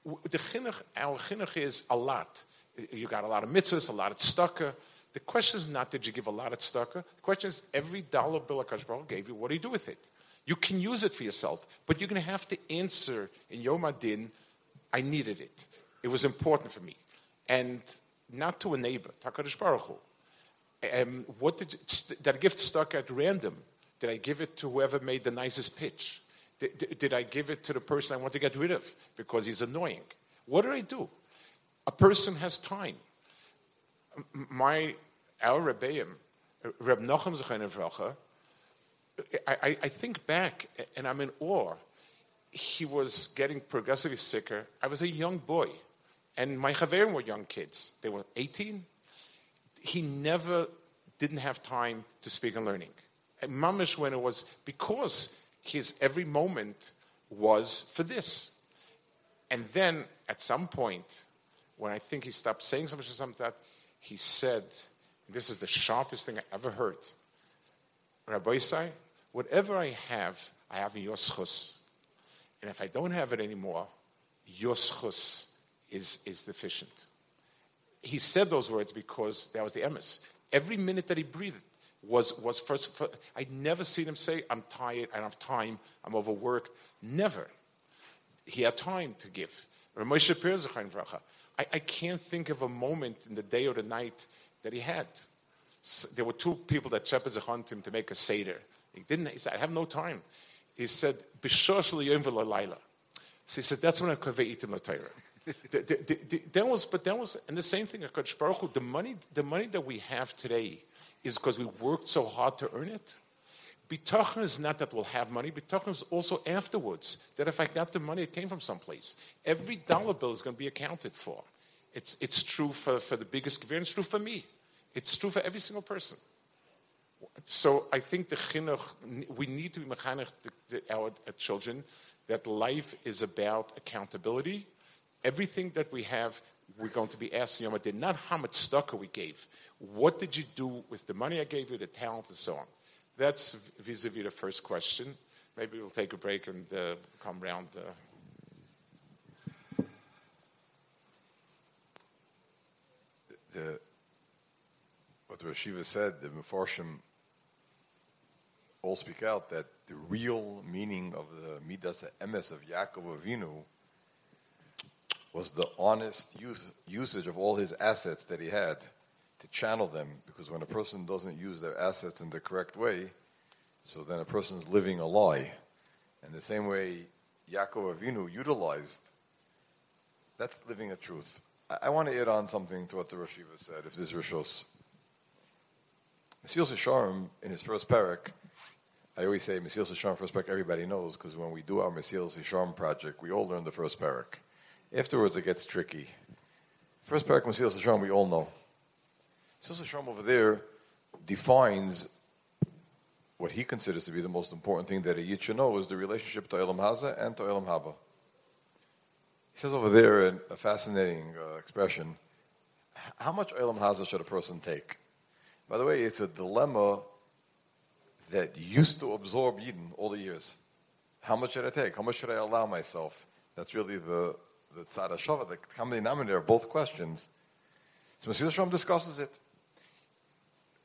the chinuch, our chinuch is a lot. You got a lot of mitzvahs, a lot of tzedakah. The question is not did you give a lot of tzedakah. The question is every dollar bill Akash gave you, what do you do with it? You can use it for yourself, but you're going to have to answer in Yom HaDin, I needed it. It was important for me. And not to a neighbor, Takarish Baruch Hu. Um, what did, that gift stuck at random? Did I give it to whoever made the nicest pitch? Did, did I give it to the person I want to get rid of because he's annoying? What did I do? A person has time. My, our Rebbeim, Reb Nochem Zechayim I, I think back and I'm in awe. He was getting progressively sicker. I was a young boy, and my chaverim were young kids. They were 18. He never didn't have time to speak and learning. And mamish when it was because his every moment was for this. And then at some point, when I think he stopped saying something or something like that, he said, this is the sharpest thing I ever heard. Rabbi Isai, whatever I have, I have in your Yoschus. And if I don't have it anymore, your Yoschus is, is deficient. He said those words because that was the emes. Every minute that he breathed was, was first, first I'd never seen him say, I'm tired, I don't have time, I'm overworked. Never. He had time to give. I, I can't think of a moment in the day or the night that he had. So there were two people that shepherds shepherded him to make a seder. He didn't. He said, "I have no time." He said, "B'shor laila." So he said, "That's when I'm eating the Torah." Was, but that was, and the same thing. Baruch Hu, the money, the money that we have today, is because we worked so hard to earn it. Bitachon is not that we'll have money. Bitachon is also afterwards. That if I got the money, it came from someplace. Every dollar bill is going to be accounted for. It's, it's true for, for the biggest giver, it's true for me. It's true for every single person. So I think the chinuch, we need to be mechanech our children that life is about accountability. Everything that we have, we're going to be asking Yom HaDin, not how much tzedakah we gave. What did you do with the money I gave you, the talent, and so on? That's vis-a-vis the first question. Maybe we'll take a break and uh, come round. Uh, the, what the Rosh Yeshiva said, the Mefarshim all speak out that the real meaning of the Midas Emes of Yaakov Avinu was the honest use, usage of all his assets that he had to channel them. Because when a person doesn't use their assets in the correct way, so then a person's living a lie. And the same way Yaakov Avinu utilized, that's living a truth. I, I want to add on something to what the Rosh said, if this is Rishos. Mesilas Yesharim, in his first parak, I always say Mesilas Yesharim first parak, everybody knows, because when we do our Mesilas Yesharim project, we all learn the first parak. Afterwards, it gets tricky. First parak Mesilas Yesharim, we all know. Yesharim over there defines what he considers to be the most important thing that a Yid should know is the relationship to Olam Hazeh and to Olam Haba. He says over there a, a fascinating uh, expression. How much Olam Hazeh should a person take? By the way, it's a dilemma that used to absorb Eden all the years. How much should I take? How much should I allow myself? That's really the the tzad hashava, the common denominator of both questions. So Mesilas Yesharim discusses it.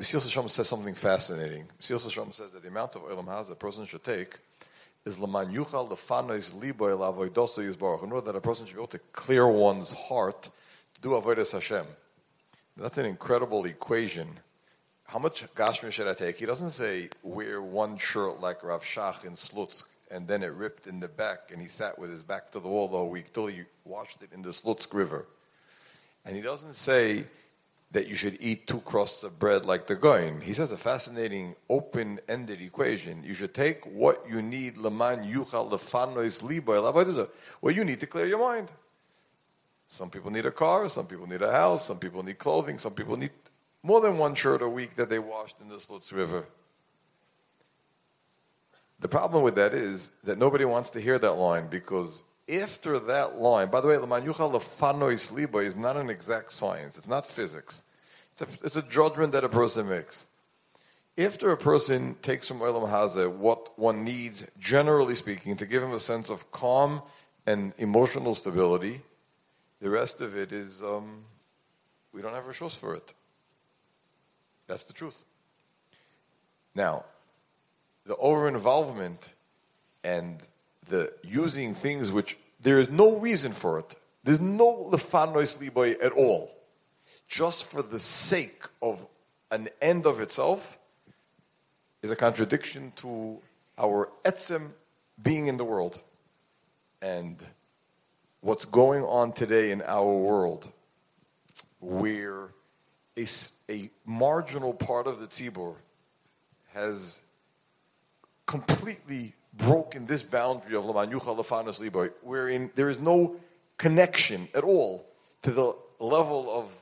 Mesilas Yesharim says something fascinating. Mesilas Yesharim says that the amount of Olam Hazeh a person should take is laman yuchal lefanois liboy lavoidoso yizbarach. In order that a person should be able to clear one's heart to do avodas Hashem. That's an incredible equation. How much gashmi should I take? He doesn't say wear one shirt like Rav Shach in Slutsk and then it ripped in the back and he sat with his back to the wall the whole week till he washed it in the Slutsk River. And he doesn't say that you should eat two crusts of bread like the Goin. He says a fascinating open-ended equation. You should take what you need, leman yuchal lefanois liboy, what you need to clear your mind. Some people need a car, some people need a house, some people need clothing, some people need more than one shirt a week that they washed in the Slutsk River. The problem with that is that nobody wants to hear that line because after that line, by the way, Laman Yuchal Lefanois Liba is not an exact science. It's not physics. It's a, it's a judgment that a person makes. After a person takes from Olam Hazeh what one needs, generally speaking, to give him a sense of calm and emotional stability, the rest of it is, um, we don't have a rishos for it. That's the truth. Now, the over involvement and the using things which there is no reason for it. There's no lefanois liboy at all. Just for the sake of an end of itself is a contradiction to our etzem being in the world. And what's going on today in our world, where a, a marginal part of the tzibur has completely broken this boundary of Laman Yuchal Lefanos Liboy, wherein there is no connection at all to the level of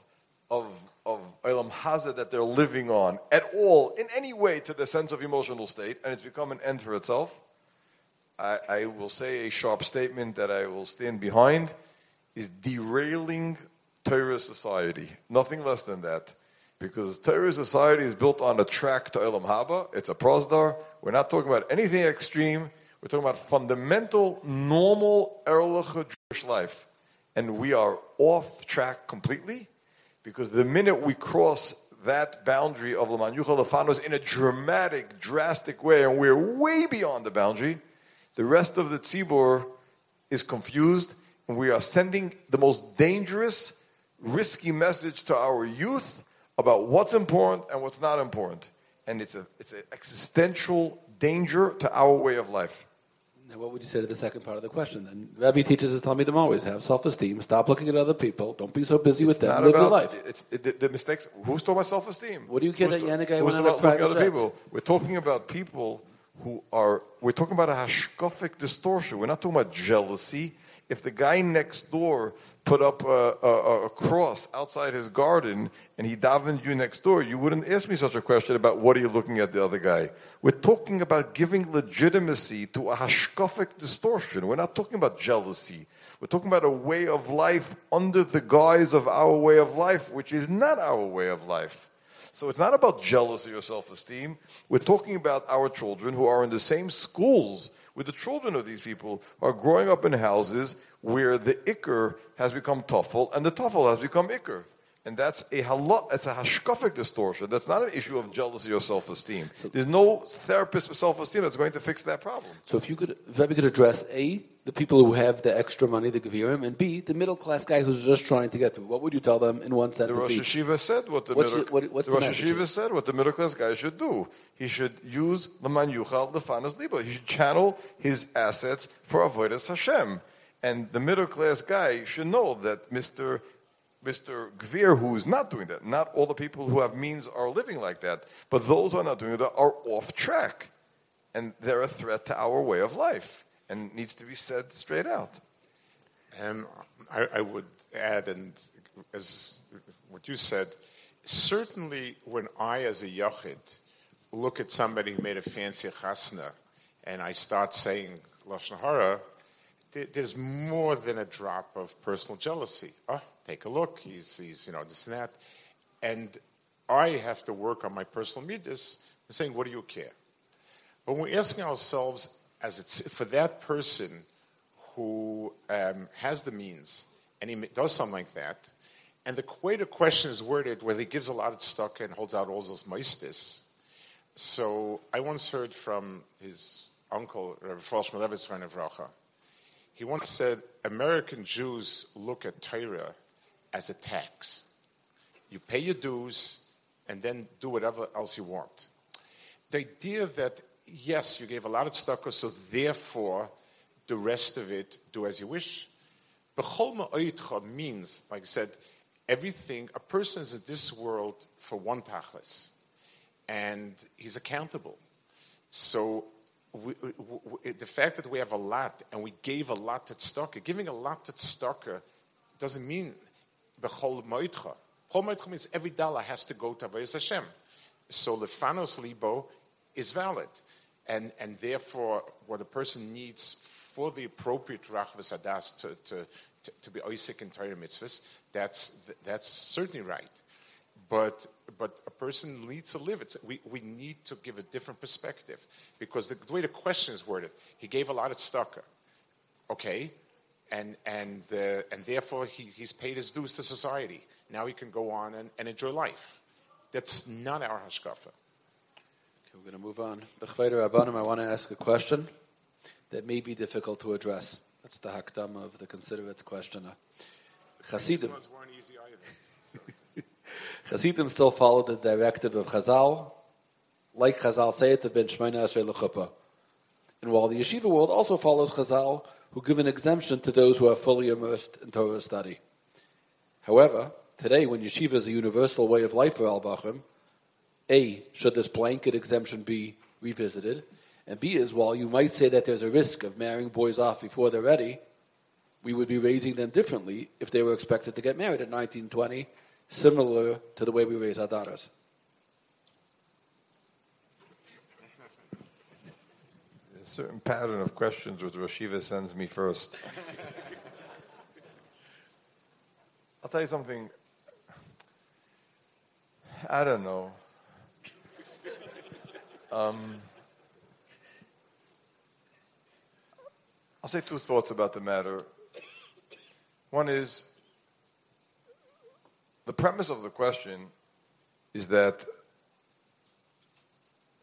of of Olam Hazeh that they're living on at all in any way to the sense of emotional state, and it's become an end for itself. I, I will say a sharp statement that I will stand behind is derailing Torah society. Nothing less than that. Because Torah society is built on a track to Olam Haba. It's a prosdar. We're not talking about anything extreme. We're talking about fundamental, normal, Erlich Jewish life. And we are off track completely because the minute we cross that boundary of Laman Yuchal Lefanos in a dramatic, drastic way, and we're way beyond the boundary, the rest of the tzibur is confused, and we are sending the most dangerous, risky message to our youth about what's important and what's not important. And it's, a, it's an existential danger to our way of life. Now, what would you say to the second part of the question then? Rabbi teaches us, tell me them always, have self-esteem, stop looking at other people, don't be so busy with them, live about, your life. It's, it, the, the mistakes. Who's talking about self-esteem? What do you care Who's that Yannick guy who's went on about looking at other people? We're talking about people who are. We're talking about a hashkafic distortion. We're not talking about jealousy. If the guy next door put up a, a, a cross outside his garden and he davened you next door, you wouldn't ask me such a question about what are you looking at the other guy. We're talking about giving legitimacy to a hashkafic distortion. We're not talking about jealousy. We're talking about a way of life under the guise of our way of life, which is not our way of life. So it's not about jealousy or self esteem. We're talking about our children who are in the same schools with the children of these people are growing up in houses where the ikr has become tuffle and the tuffle has become ikr. And that's a halot, it's a hashkafic distortion. That's not an issue of jealousy or self esteem. There's no therapist for self esteem that's going to fix that problem. So if you could, if Rebbe could address A, the people who have the extra money, the Gevirim, and B, the middle class guy who's just trying to get through, what would you tell them in one The sentence Rosh each? Hashiva said what the What's middle, the- what- the the Rosh Yeshiva said what the middle class guy should do. He should use the Laman Yuchal Lefanas Liba. He should channel his assets for avodas Hashem. And the middle class guy should know that Mr. Mr. Gvir who is not doing that. Not all the people who have means are living like that, but those who are not doing that are off track, and they're a threat to our way of life, and needs to be said straight out. Um, I, I would add, and as what you said, certainly when I, as a yachid, look at somebody who made a fancy chasna, and I start saying lashon hara, there's more than a drop of personal jealousy. Oh, take a look. He's, he's you know, this and that. And I have to work on my personal midas and saying, what do you care? But we're asking ourselves, as it's for that person who um, has the means and he does something like that, and the way the question is worded, where he gives a lot of stuck and holds out all those meistis. So I once heard from his uncle, Rav Falsh Malevitz Vracha. He once said, American Jews look at Torah as a tax. You pay your dues and then do whatever else you want. The idea that, yes, you gave a lot of tzedakah, so therefore the rest of it do as you wish. B'chol ma'oitcha means, like I said, everything, a person is in this world for one tachlis, and he's accountable. So we, we, the fact that we have a lot and we gave a lot to tzedakah, giving a lot to tzedakah doesn't mean b'chol moitcha. B'chol moitcha means every dollar has to go to Avodas Hashem. So lefanos libo is valid, and and therefore what a person needs for the appropriate rachvas adas to to to, to be oisik in Torah mitzvahs, that's that's certainly right. But but a person needs to live. It's, we, we need to give a different perspective because the, the way the question is worded, he gave a lot of tzedakah, okay, and and uh, and therefore he, he's paid his dues to society. Now he can go on and, and enjoy life. That's not our hashkafa. Okay, we're going to move on. B'chveider Rabbanim, I want to ask a question that may be difficult to address. That's the hakdam of the considerate questioner. Chasidim. Chassidim still follow the directive of Chazal, like Chazal say it to ben Shemona Esrei L'chuppah. And while the yeshiva world also follows Chazal, who give an exemption to those who are fully immersed in Torah study. However, today, when yeshiva is a universal way of life for Al Bachrim, A, should this blanket exemption be revisited? And B is, while you might say that there's a risk of marrying boys off before they're ready, we would be raising them differently if they were expected to get married at 19, 20, similar to the way we raise our daughters. a certain pattern of questions which Rosh Yeshiva sends me first. I'll tell you something. I don't know. Um, I'll say two thoughts about the matter. One is the premise of the question is that,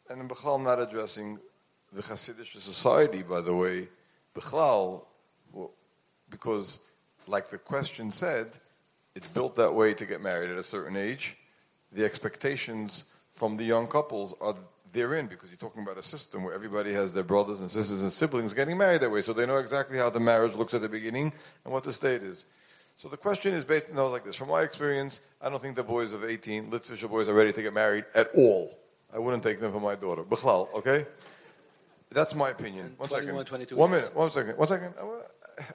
and in Bechal, I'm not addressing the Hasidic society, by the way, Bechlal, because, like the question said, it's built that way to get married at a certain age. The expectations from the young couples are therein because you're talking about a system where everybody has their brothers and sisters and siblings getting married that way, so they know exactly how the marriage looks at the beginning and what the state is. So the question is based on like this. From my experience, I don't think the boys of 18, Litvisher boys, are ready to get married at all. I wouldn't take them for my daughter. Bechlal, okay? That's my opinion. One 21, second. 22 One minute. One second. One second. Uh,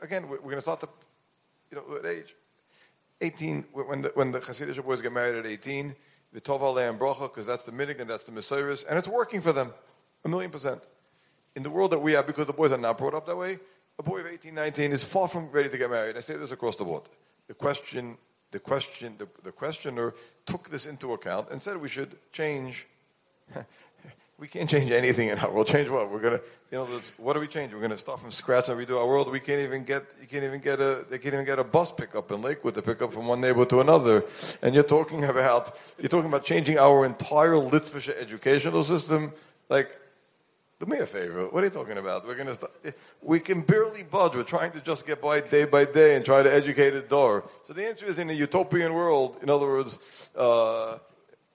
Again, we're, going to start the, you know, at age 18. When the, when the Hasidic boys get married at 18, the Tova and Bracha, because that's the minig and that's the Messiris, and it's working for them, a million percent. In the world that we have, because the boys are not brought up that way, a boy of 18, 19 is far from ready to get married. I say this across the board. The question, the question, the, the questioner took this into account and said we should change we can't change anything in our world. Change what? We're gonna, you know, what do we change? We're gonna start from scratch and redo our world. We can't even get, you can't even get a, they can't even get a bus pickup in Lakewood to pick up from one neighbor to another. And you're talking about, you're talking about changing our entire Litvische educational system. Like, do me a favor. What are you talking about? We're gonna start, we can barely budge. We're trying to just get by day by day and try to educate the door. So the answer is in a utopian world, in other words, uh,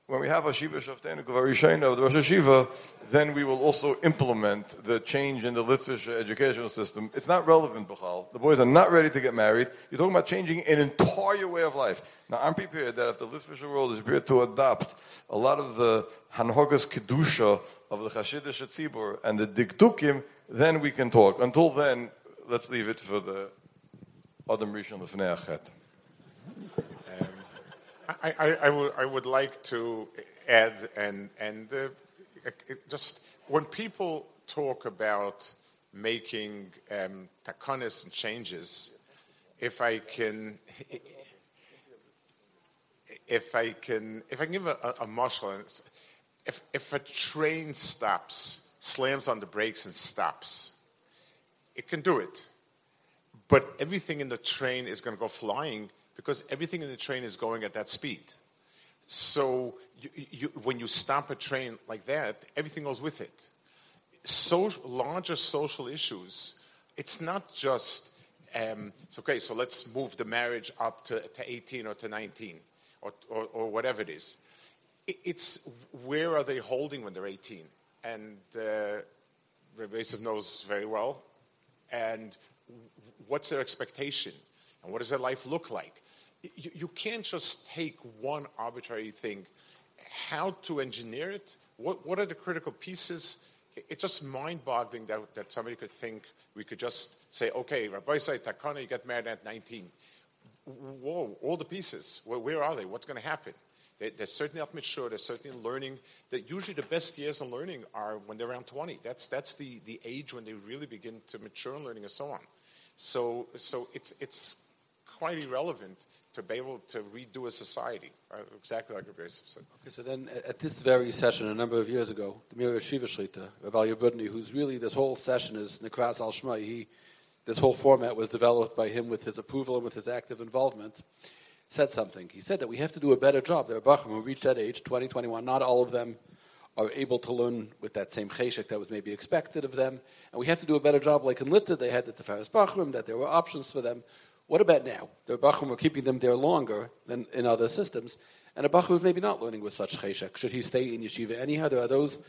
when we have a Shiva Shofteinu K'varishona of the Rosh Yeshiva, then we will also implement the change in the Litvish educational system. It's not relevant, Bechal. The boys are not ready to get married. You're talking about changing an entire way of life. Now, I'm prepared that if the Litvish world is prepared to adopt a lot of the Hanhogas Kedusha of the Chashidish Tzibur and the Dikdukim, then we can talk. Until then, let's leave it for the Adam Rishon Lefnei Achet. I, would, like to add, and, and uh, just when people talk about making um, and changes, if I can, if I can, if I can give a, a, a mashal, if, if a train stops, slams on the brakes and stops, it can do it. But everything in the train is going to go flying because everything in the train is going at that speed. So you, you, when you stop a train like that, everything goes with it. So larger social issues, it's not just um, it's okay. So let's move the marriage up to, to 18 or to 19 or, or, or whatever it is. It, it's where are they holding when they're 18? And uh, Rebbeisiv knows very well. And what's their expectation? And what does their life look like? You, you can't just take one arbitrary thing. How to engineer it? What, what are the critical pieces? It's just mind boggling that, that somebody could think we could just say, okay, Rabbi said, Takana, you get married at 19. Whoa, all the pieces. Where, where are they? What's going to happen? They, are certainly not mature. They're certainly learning. That usually the best years in learning are when they're around 20. That's, that's the, the age when they really begin to mature in learning and so on. So, so it's, it's quite irrelevant to be able to redo a society, uh, exactly like Rabbi Yosef said. Okay, so then at this very session a number of years ago, the Mir Shiva Shlita, Rabbi Yabudni, who's really, this whole session is Nikras al Shema, he, this whole format was developed by him with his approval and with his active involvement, said something. He said that we have to do a better job. There are Bachim who reach that age, 20, 21, not all of them are able to learn with that same cheshek that was maybe expected of them. And we have to do a better job, like in Litta, they had the Teferes Bachrim, that there were options for them. What about now? The Bachum are keeping them there longer than in other systems, and a Bachum is maybe not learning with such cheshek. Should he stay in yeshiva anyhow? There are those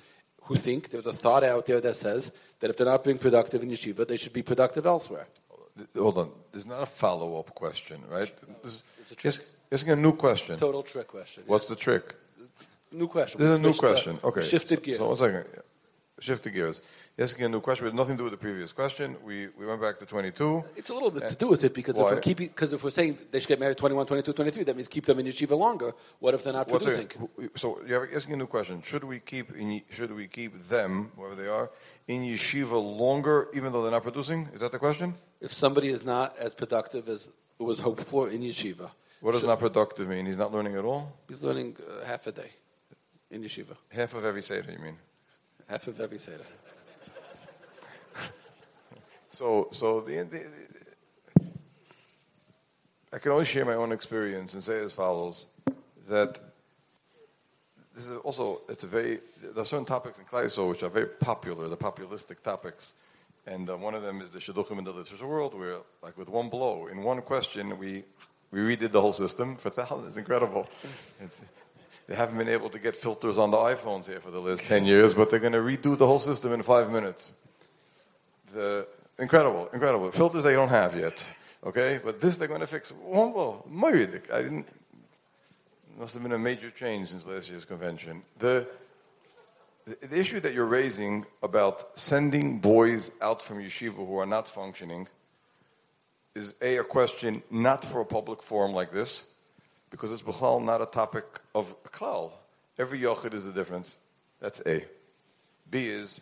who think there's a thought out there that says that if they're not being productive in yeshiva, they should be productive elsewhere. Hold on. There's not a follow up question, right? This, it's a trick. Asking a new question. Total trick question. What's the trick? New question. This is a new question. Okay. Shifted gears. So, so one second. Shifted gears asking a new question. It has nothing to do with the previous question. We, we went back to 22. It's a little bit to do with it because if we're keeping, because if we're saying they should get married 21, 22, 23, that means keep them in yeshiva longer. What if they're not What's producing? So you're asking a new question. Should we keep in, should we keep them, wherever they are, in yeshiva longer even though they're not producing? Is that the question? If somebody is not as productive as was hoped for in yeshiva. What does should, not productive mean? He's not learning at all? He's learning uh, half a day in yeshiva. Half of every Seder, you mean? Half of every Seder. So, so the, the, I can only share my own experience and say as follows: that this is also it's a very there are certain topics in Klaiso which are very popular, the populistic topics, and uh, one of them is the shidduchim in the literature world, where like with one blow, in one question, we we redid the whole system for thousands. It's incredible. It's, they haven't been able to get filters on the iPhones here for the last ten years, but they're going to redo the whole system in five minutes. The Incredible, incredible. Filters they don't have yet. Okay? But this they're going to fix. I didn't. Must have been a major change since last year's convention. The, the, the issue that you're raising about sending boys out from yeshiva who are not functioning is a, a question not for a public forum like this, because it's b'chal not a topic of klal. Every yochid is the difference. That's A. B is,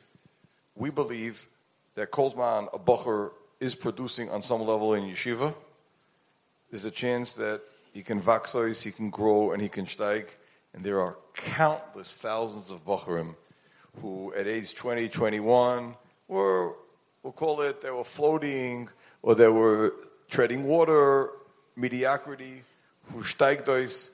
we believe that Kolzman, a Bacher, is producing on some level in yeshiva. There's a chance that he can vaxois, he can grow, and he can steig. And there are countless thousands of Bacherim who, at age 20, 21, were, we'll call it, they were floating, or they were treading water, mediocrity, who steigt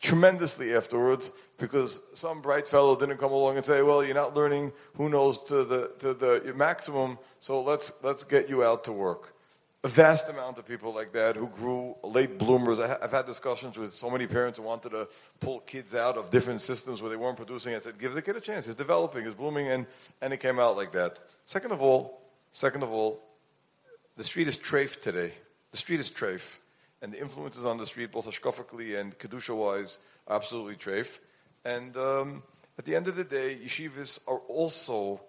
tremendously afterwards because some bright fellow didn't come along and say, "Well, you're not learning. Who knows to the to the maximum? So let's let's get you out to work." a vast amount of people like that who grew late bloomers. I ha- I've had discussions with so many parents who wanted to pull kids out of different systems where they weren't producing. I said, give the kid a chance. He's developing, he's blooming, and, and it came out like that. Second of all, second of all, the street is treif today. The street is treif. And the influences on the street, both hashkafically and kedusha-wise, are absolutely treif. And um, at the end of the day, yeshivas are also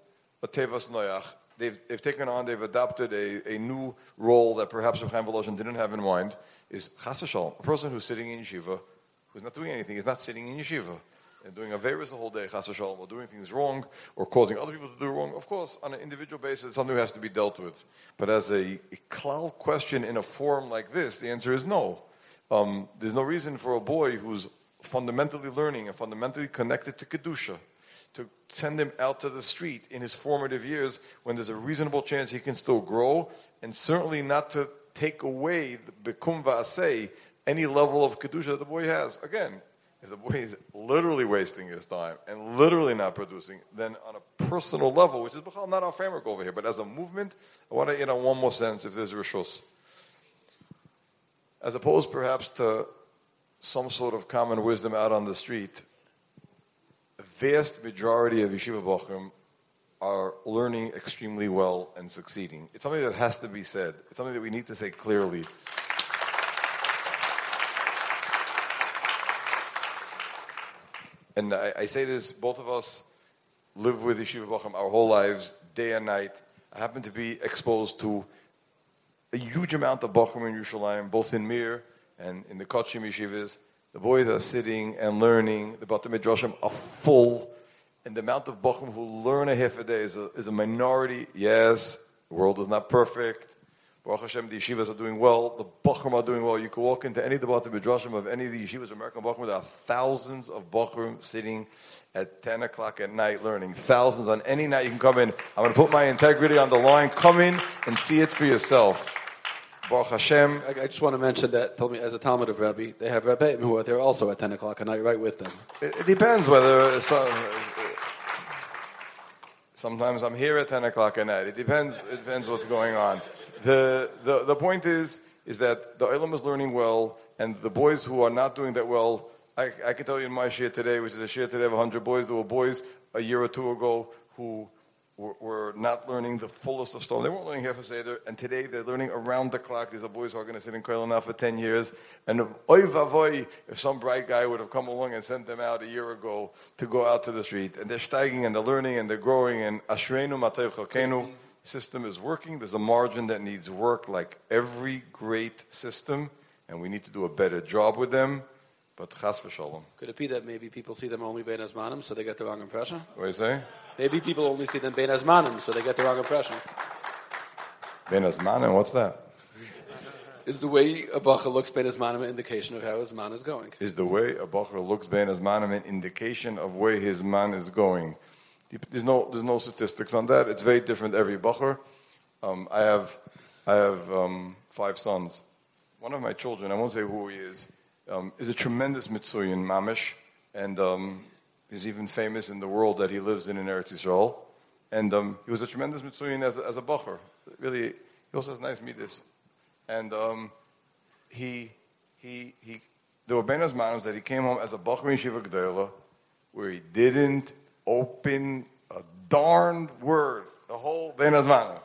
a tevas noyach. They've, they've taken on, they've adopted a, a new role that perhaps Chaim Volozhin didn't have in mind, is chas v'shalom, a person who's sitting in yeshiva, who's not doing anything, is not sitting in yeshiva, and doing Averis the whole day, chas v'shalom, or doing things wrong, or causing other people to do wrong. Of course, on an individual basis, something has to be dealt with. But as a, a question in a forum like this, the answer is no. Um, there's no reason for a boy who's fundamentally learning and fundamentally connected to Kedusha to send him out to the street in his formative years when there's a reasonable chance he can still grow, and certainly not to take away the bikum any level of kedusha that the boy has. Again, if the boy is literally wasting his time and literally not producing, then on a personal level, which is not our framework over here, but as a movement, I want to add on one more sense if there's rishus. As opposed perhaps to some sort of common wisdom out on the street, vast majority of yeshiva bochum are learning extremely well and succeeding. It's something that has to be said. It's something that we need to say clearly. And I, I say this, both of us live with Yeshiva Bochum our whole lives, day and night. I happen to be exposed to a huge amount of Bochum in Yerushalayim, both in Mir and in the Kochim yeshivas. The boys are sitting and learning. The Batei Midrashim are full. And the amount of Bochum who learn a half a day is a, is a minority. Yes, the world is not perfect. Baruch Hashem, the yeshivas are doing well. The Bochum are doing well. You can walk into any of the Batei Midrashim of any of the yeshivas, American Bochum. There are thousands of Bochum sitting at 10 o'clock at night learning. Thousands on any night you can come in. I'm going to put my integrity on the line. Come in and see it for yourself. Baruch Hashem. I, I just want to mention that, told me as a Talmud of Rebbe, they have Rebbeim who are there also at 10 o'clock at night, right with them. It, it depends whether. Uh, so, uh, sometimes I'm here at 10 o'clock at night. It depends. It depends what's going on. The, the, the point is, is that the Olam is learning well, and the boys who are not doing that well, I, I can tell you in my share today, which is a share today of 100 boys, there were boys a year or two ago who were, were not learning the fullest of Storm. They weren't learning half a Seder, and today they're learning around the clock. These are boys who are going to sit in Koil now for 10 years. And oy vavoy, if some bright guy would have come along and sent them out a year ago to go out to the street. And they're steiging and they're learning and they're growing. And Ashreinu Matei Chalkenu system is working. There's a margin that needs work like every great system, and we need to do a better job with them. But chas v'shalom. Could it be that maybe people see them only Bein Azmanim, so they get the wrong impression? What do you say? Maybe people only see them Bein Azmanim, so they get the wrong impression. Ben Azmanim, what's that? Is the way a Bacha looks Bein Azmanim an indication of how his man is going? Is the way a bacher looks Ben Azmanim an indication of where his man is going? There's no, there's no statistics on that. It's very different every bacher. Um, I have, I have um, five sons. One of my children, I won't say who he is, um, is a tremendous Mitsuyan Mamish, and um, he's even famous in the world that he lives in in Eretz Yisrael. And um, he was a tremendous Mitsuyan as, as a bacher. Really, he also has nice midas. And um, he, he, he, there were Ben Azmanim that he came home as a bacher in Shiva Gdela, where he didn't open a darned word, the whole Ben Azmanim.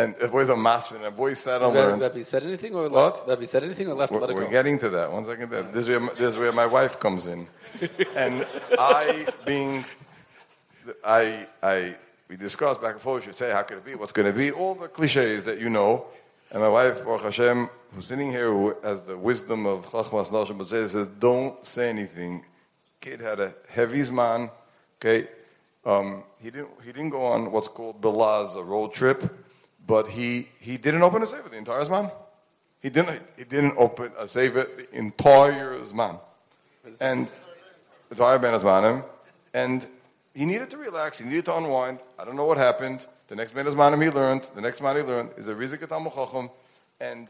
And it was a masman, and boy sat and learned. Rabbi said anything or What? left? Rabbi said anything or left? We're, we're getting to that. One second. There. This, is where, this is where my wife comes in. and I, being, I, I, we discussed back and forth. Should say, how could it be? What's going to be? All the cliches that you know. And my wife, Baruch Hashem, who's sitting here, who has the wisdom of Chachmas Nashim B'Tzeh, says, don't say anything. Kid had a heavy zman. Okay, um, he didn't. He didn't go on what's called Belaz, a road trip, but he he didn't open a sefer the entire zman. He didn't. He didn't open a sefer the entire zman, and the entire ben zmanim, and he needed to relax. He needed to unwind. I don't know what happened. The next ben zmanim he learned. The next man he learned is a rizik chacham, and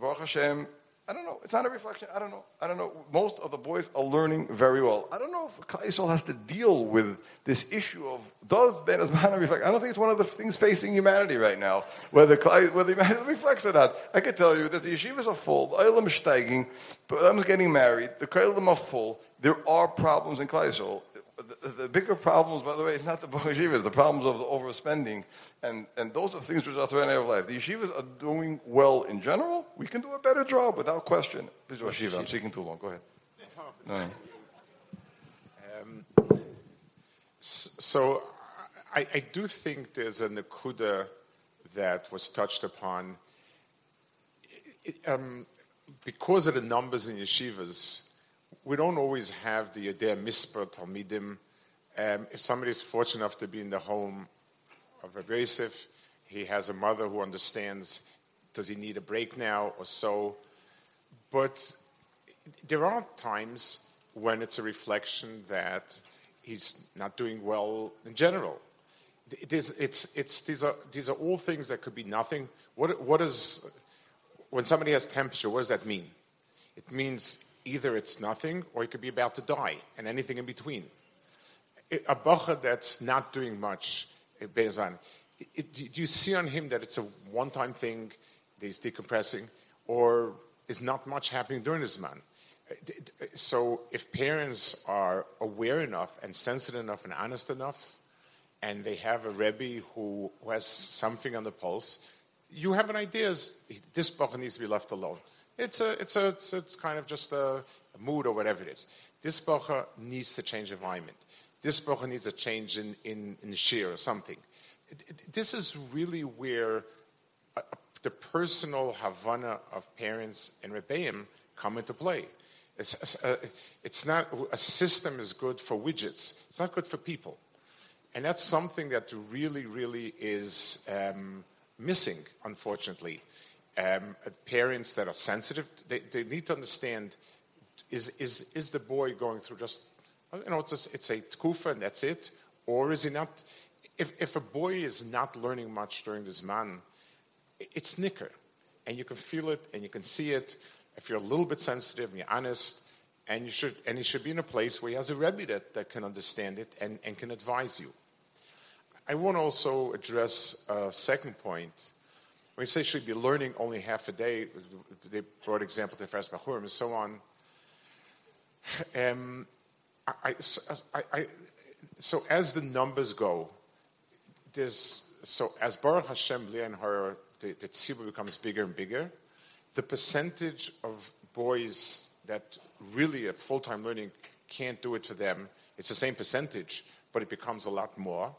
Baruch Hashem, I don't know. It's not a reflection. I don't know. I don't know. Most of the boys are learning very well. I don't know if Klaisel has to deal with this issue of does Ben Azman reflect. I don't think it's one of the things facing humanity right now, whether whether humanity reflects or not. I can tell you that the yeshivas are full, the Eilim is steiging, I'm getting married, the Kreilim are full. There are problems in Klaisel the, bigger problems, by the way, is not the yeshivas, the problems of the overspending. And, and those are things which are threatening our life. The yeshivas are doing well in general. We can do a better job without question. Please, yeshiva, I'm speaking too long. Go ahead. No. Um, so I, I, do think there's a nakuda that was touched upon. It, um, because of the numbers in yeshivas, we don't always have the idea misper talmidim. Um, if somebody is fortunate enough to be in the home of a Yosef, he has a mother who understands. Does he need a break now or so? But there are times when it's a reflection that he's not doing well in general. It is, it's, it's, these, are, these are all things that could be nothing. What, what is, when somebody has temperature, what does that mean? It means either it's nothing or he could be about to die and anything in between. A bacha that's not doing much, eh, Bezvan, do you see on him that it's a one time thing, that he's decompressing, or is not much happening during this man? Eh, so if parents are aware enough and sensitive enough and honest enough, and they have a Rebbe who, who has something on the pulse, you have an idea this bacha needs to be left alone. It's a, it's a, it's, it's kind of just a, mood or whatever it is. This bracha needs to change environment. This bracha needs a change in, in, in shear or something. This is really where a, the personal Havana of parents and Rebbeim come into play. It's, a, it's not, a system is good for widgets. It's not good for people. And that's something that really, really is um, missing, unfortunately um, parents that are sensitive, they, they need to understand is, is, is the boy going through just, you know, it's a, it's a tkufa and that's it? Or is he not? If, if a boy is not learning much during this man, it's nicker. And you can feel it and you can see it. If you're a little bit sensitive and you're honest, and you should and he should be in a place where he has a rebbe that, that can understand it and, and can advise you. I want to also address a second point when you say should be learning only half a day, they brought example to Fras Bachurim and so on. Um, I, I, I, so as the numbers go, there's so as Baruch Hashem and her the, the tzibur becomes bigger and bigger, the percentage of boys that really at full time learning can't do it to them, it's the same percentage, but it becomes a lot more.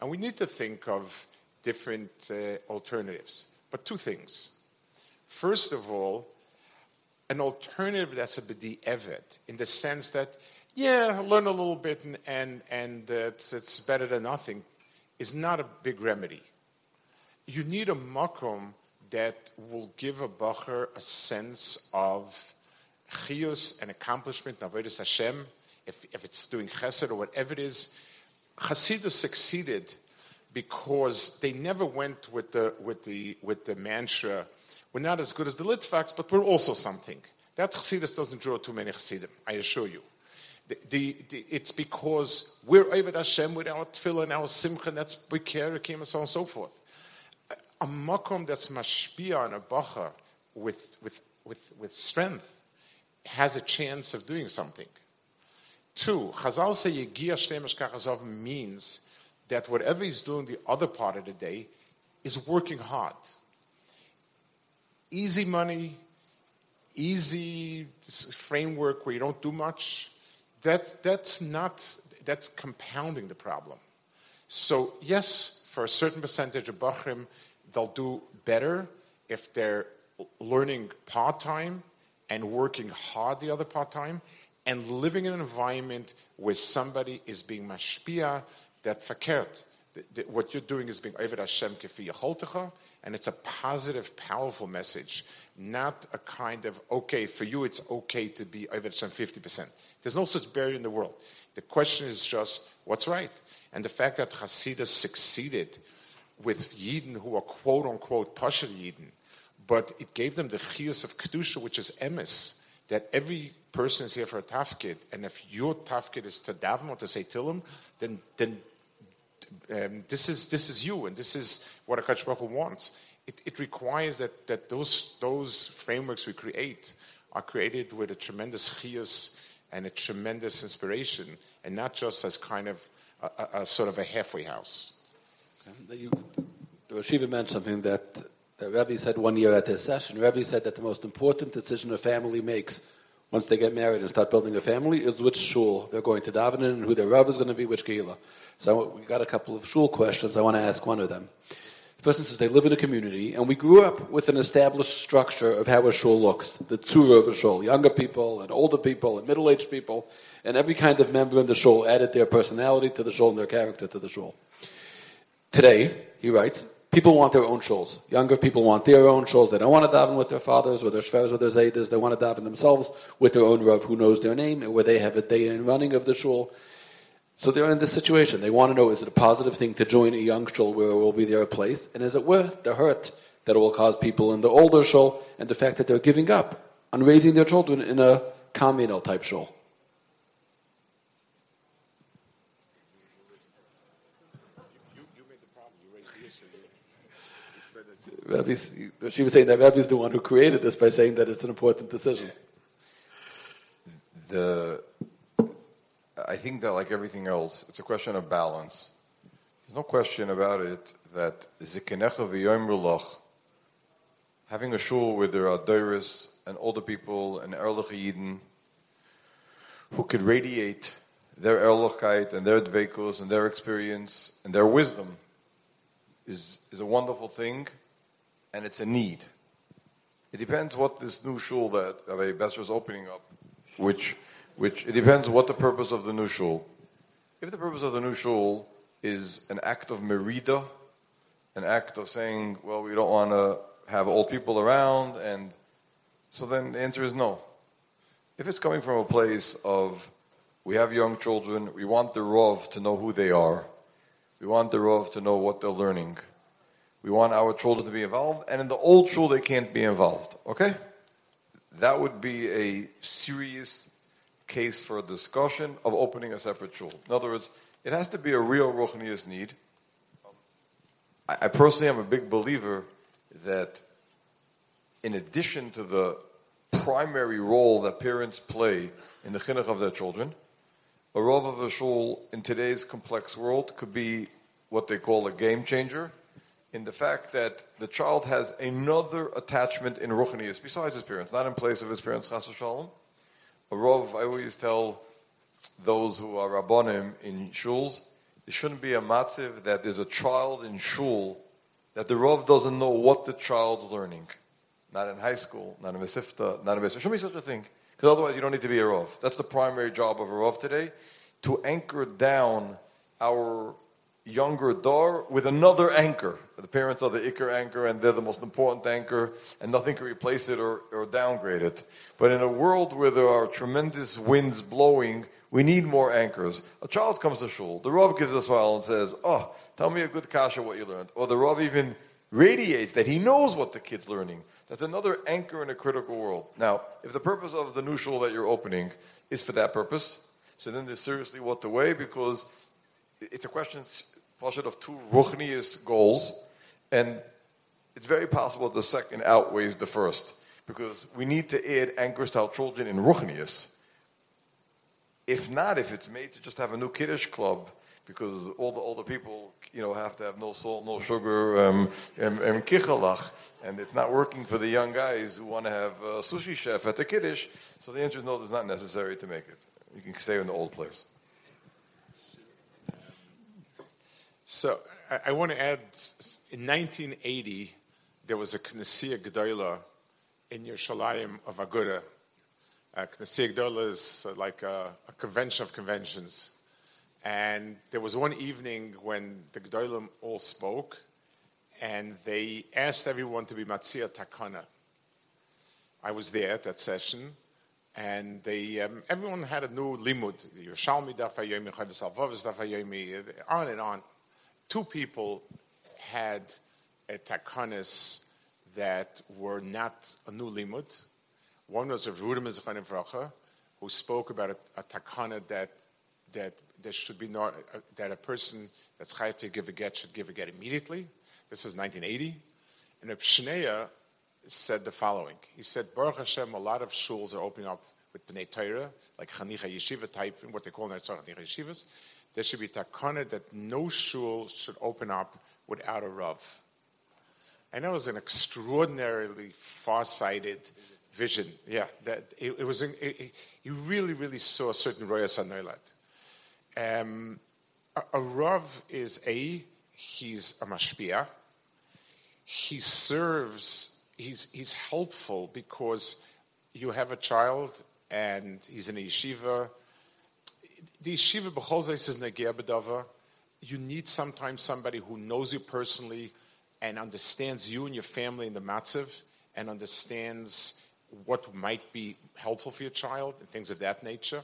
And we need to think of different uh, alternatives. But two things. First of all, an alternative that's a b'di'evet, in the sense that, yeah, learn a little bit and, and, and it's, it's, better than nothing, is not a big remedy. You need a makom that will give a bacher a sense of chiyus and accomplishment, avodas Hashem, if, if it's doing chesed or whatever it is. Hasidus succeeded because they never went with the, with the, with the mantra, we're not as good as the Litvaks, but we're also something. That Chassidus doesn't draw too many Chassidim, I assure you. The, the, it's because we're Eved Hashem with our tefillah and our simcha, and that's care, and so on and so forth. A, makom that's mashpia on a bacha with, with, with, with strength has a chance of doing something. Two, Chazal say Yegia Shlem means that whatever he's doing the other part of the day is working hard. Easy money, easy framework where you don't do much, that, that's not, that's compounding the problem. So, yes, for a certain percentage of Bachrim, they'll do better if they're learning part time and working hard the other part time and living in an environment where somebody is being mashpia, that verkehrt. What you're doing is being Eved Hashem kefi and it's a positive, powerful message, not a kind of, okay, for you it's okay to be Eved Hashem 50%. There's no such barrier in the world. The question is just, what's right? And the fact that Hasidus succeeded with Yidden who are quote unquote Pasha Yidden, but it gave them the chiyus of kedusha, which is emes, that every person is here for a tafkid, and if your tafkid is to daven or to say tilim, then then um, this is this is you, and this is what a Baruch Hu wants. It, it requires that that those those frameworks we create are created with a tremendous chiyus and a tremendous inspiration, and not just as kind of a, a, a sort of a halfway house. You, the Shiva mentioned something that the Rebbe said one year at this session. Rebbe said that the most important decision a family makes once they get married and start building a family is which shul they're going to daven in and who their Rebbe is going to be, which kehillah. So we got a couple of shul questions. I want to ask one of them. Person says they live in a community, and we grew up with an established structure of how a shul looks. The tzura of a shul, younger people and older people and middle-aged people, and every kind of member in the shul added their personality to the shul and their character to the shul. Today, he writes, people want their own shuls. Younger people want their own shuls. They don't want to daven with their fathers, with their shvers, with their zaydas. They want to daven themselves with their own rav who knows their name, and where they have a day in running of the shul. So they're in this situation. They want to know, is it a positive thing to join a young shul where it will be their place? And is it worth the hurt that it will cause people in the older shul and the fact that they're giving up on raising their children in a communal type shul? She was saying that Rebbe is the one who created this by saying that it's an important decision. The I think that, like everything else, it's a question of balance. There's no question about it that having a shul where there are dairis and older people and Erlich Yidden who could radiate their Erlichkeit and their dvekus and their experience and their wisdom is, is a wonderful thing and it's a need. It depends what this new shul that Rabbi Besser is opening up, which which it depends what the purpose of the new shul. If the purpose of the new shul is an act of merida, an act of saying, well, we don't want to have old people around, and so then the answer is no. If it's coming from a place of we have young children, we want the Rov to know who they are, we want the Rov to know what they're learning, we want our children to be involved, and in the old shul they can't be involved. Okay? That would be a serious case for a discussion of opening a separate shul. In other words, it has to be a real ruchnius need. I, I personally am a big believer that in addition to the primary role that parents play in the chinuch of their children, a rov of a shul in today's complex world could be what they call a game changer in the fact that the child has another attachment in ruchnius besides his parents, not in place of his parents, chas shalom, Rov, I always tell those who are Rabbonim in shuls, it shouldn't be a matziv that there's a child in shul that the Rov doesn't know what the child's learning. Not in high school, not in Mesifta, not in Mesifta. Should be such a thing. Because otherwise you don't need to be a Rov. That's the primary job of a Rov today, to anchor down our younger door with another anchor. The parents are the ikr anchor and they're the most important anchor and nothing can replace it or, or downgrade it. But in a world where there are tremendous winds blowing, we need more anchors. A child comes to shul, the Rav gives a smile and says, oh, tell me a good kasha what you learned. Or the Rav even radiates that he knows what the kid's learning. That's another anchor in a critical world. Now, if the purpose of the new shul that you're opening is for that purpose, so then there's seriously what weigh because it's a question of two ruchnius goals, and it's very possible the second outweighs the first because we need to add anchors to our children in ruchnius. If not, if it's made to just have a new kiddush club, because all the older people, you know, have to have no salt, no sugar, um, and, and kichalach, and it's not working for the young guys who want to have a sushi chef at the kiddush. So the answer is no, it's not necessary to make it. You can stay in the old place. So I, I want to add, in 1980, there was a Knessia Gedola in Yerushalayim of Aguda. Uh, Gedola is uh, like a, a, convention of conventions. And there was one evening when the Gedolim all spoke, and they asked everyone to be Matzia Takana. I was there at that session, and they, um, everyone had a new limud. Yerushalmi Dafayomi, Chavis Alvavis Dafayomi, on and on two people had a takonis that were not a new limud. One was of Rudim Vracha, who spoke about a, a takana that that there should be not uh, that a person that's chayav to give a get should give a get immediately. This is 1980, and Shneiah said the following. He said, Baruch Hashem, a lot of shuls are opening up with Bnei Torah, like Chanicha Yeshiva type, what they call in Chanicha Yeshivas. There should be takana that no shul should open up without a rav. And that was an extraordinarily far-sighted vision. Yeah, that it, it was. You really, really saw a certain royas anoilat. Um, a, a rav is a he's a mashpia. He serves. He's he's helpful because you have a child and he's in a yeshiva. The yeshiva b'chol is negia You need sometimes somebody who knows you personally and understands you and your family in the matziv and understands what might be helpful for your child and things of that nature.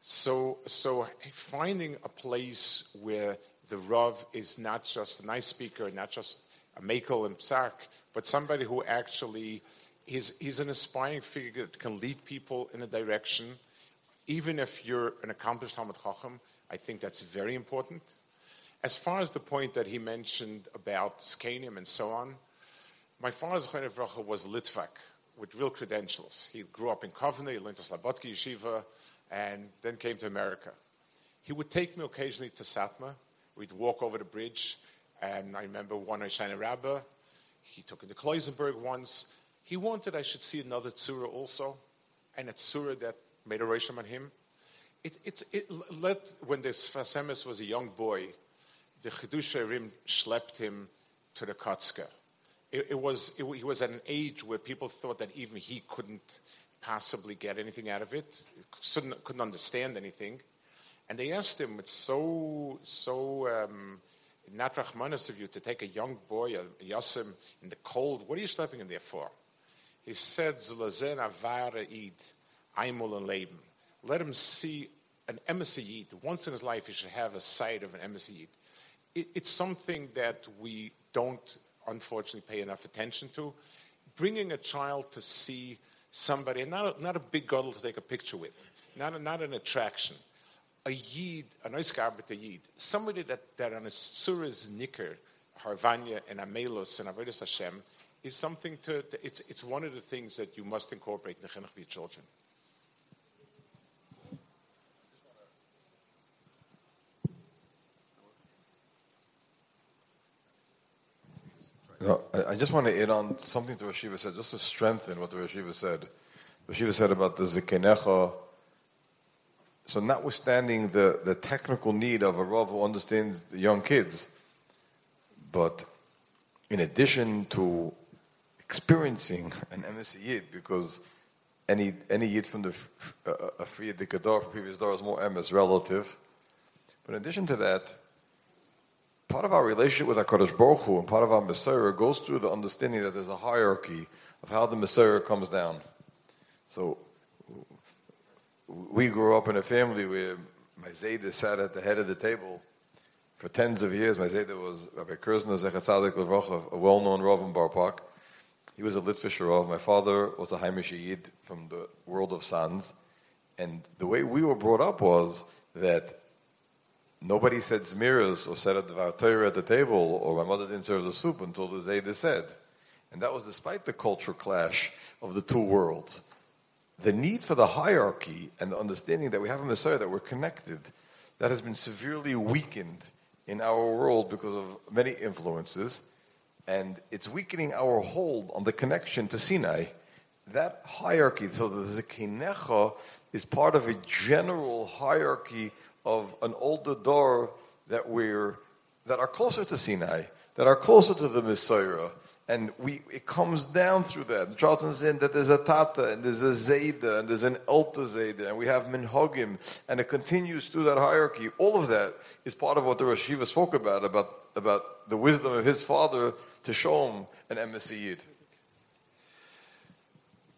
So, so finding a place where the Rav is not just a nice speaker, not just a makel and psak, but somebody who actually is he's an aspiring figure that can lead people in a direction. Even if you're an accomplished Talmud Chacham, I think that's very important. As far as the point that he mentioned about Skanim and so on, my father's Chanev was Litvak with real credentials. He grew up in Kovna, he learned to Slabodka Yeshiva, and then came to America. He would take me occasionally to Satmar. We'd walk over the bridge, and I remember one Shana Rabbah. He took me to Kloisenberg once. He wanted I should see another tzura also, and a tzura that made a resham on him. It, it, it when the Sfas Emes was a young boy, the Chidusha schlepped him to the Kotzker. It, it was, it, he was at an age where people thought that even he couldn't possibly get anything out of it, couldn't, couldn't understand anything. And they asked him, it's so, so um, not of you to take a young boy, a Yasim, in the cold. What are you schlepping him there for? He said, Zulazen avara id, aimul and. Let him see an emissary Once in his life, he should have a sight of an emissary it, it's something that we don't unfortunately pay enough attention to. Bringing a child to see somebody, not a, not a big girl to take a picture with, not, a, not an attraction, a yid, a nice a yid, somebody that, that on a surah's nicker, harvanya and amelos and avodas Hashem, is something to, it's, it's one of the things that you must incorporate in the of your children. No, I, just want to add on something to Rosh Yeshiva said, just to strengthen what the Rosh Yeshiva said. Rosh Yeshiva said about the Zikenecha. So, notwithstanding the, the technical need of a Rav who understands the young kids, but in addition to experiencing an emes Yid, because any any Yid from the uh, a free Dikadar from previous door is more emes relative. But in addition to that, part of our relationship with HaKadosh Baruch Hu and part of our mesorah goes through the understanding that there's a hierarchy of how the mesorah comes down. So we grew up in a family where my Zayda sat at the head of the table for tens of years. My Zayda was Rabbi Kurzner Zechatzadik Levroch, a well-known Rav in Bar Park. He was a Litvish Rav. My father was a Haimish Yid from the world of Sanz. And the way we were brought up was that Nobody said Zmiras or said a Torah at the table, or my mother didn't serve the soup until the Zayda said. And that was despite the cultural clash of the two worlds. The need for the hierarchy and the understanding that we have a mesorah, that we're connected, that has been severely weakened in our world because of many influences. And it's weakening our hold on the connection to Sinai. That hierarchy, so the Zekinecha is part of a general hierarchy of an older door that we're that are closer to Sinai, that are closer to the mesorah. And we, it comes down through that. Charlton said that there's a Tata, and there's a Zayda, and there's an Elta Zayda, and we have Minhogim, and it continues through that hierarchy. All of that is part of what the Rosh Yeshiva spoke about, about, about the wisdom of his father to show him an emissary.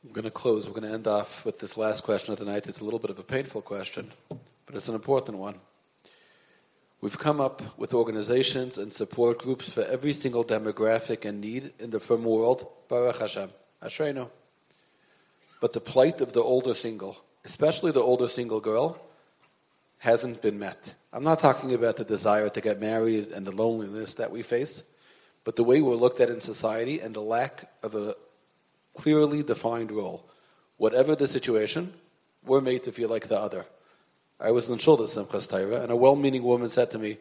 I'm going to close. We're going to end off with this last question of the night. It's a little bit of a painful question but it's an important one. We've come up with organizations and support groups for every single demographic and need in the firm world. Baruch Hashem. Ashreinu. But the plight of the older single, especially the older single girl, hasn't been met. I'm not talking about the desire to get married and the loneliness that we face, but the way we're looked at in society and the lack of a clearly defined role. Whatever the situation, we're made to feel like the other. I was in Shul Simchas Torah, and a well-meaning woman said to me,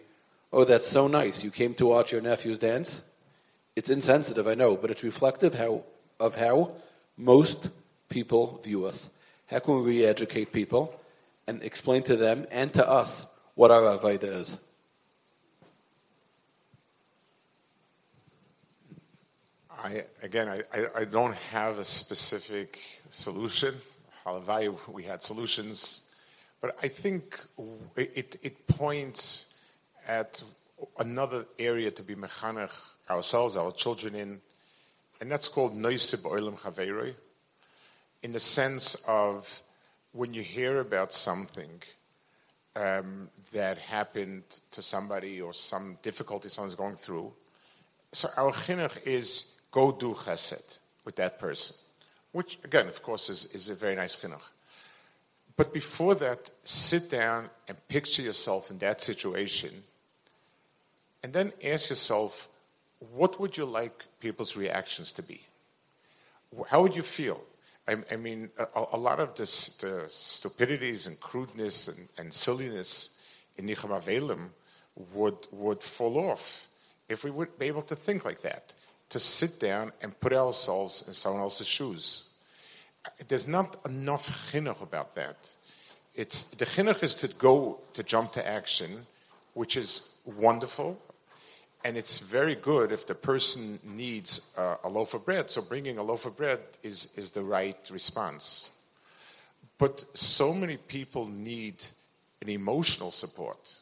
"Oh, that's so nice. You came to watch your nephews dance. It's insensitive, I know, but it's reflective how, of how most people view us. How can we re-educate people and explain to them and to us what our avodah is?" I, again, I, I, I don't have a specific solution. Halavai, we had solutions but I think it, it points at another area to be mechanech ourselves, our children in, and that's called noisib oilam chaveroi, in the sense of when you hear about something um, that happened to somebody or some difficulty someone's going through, so our chinuch is go do chesed with that person, which again, of course, is, is a very nice chinuch. But before that, sit down and picture yourself in that situation. And then ask yourself, what would you like people's reactions to be? How would you feel? I, I mean, a, a, lot of this, the stupidities and crudeness and, and silliness in Nicham Avelim would, would fall off if we would be able to think like that, to sit down and put ourselves in someone else's shoes there's not enough chinuch about that. It's the chinuch is to go to jump to action, which is wonderful, and it's very good if the person needs a loaf of bread. So bringing a loaf of bread is is the right response. But so many people need an emotional support.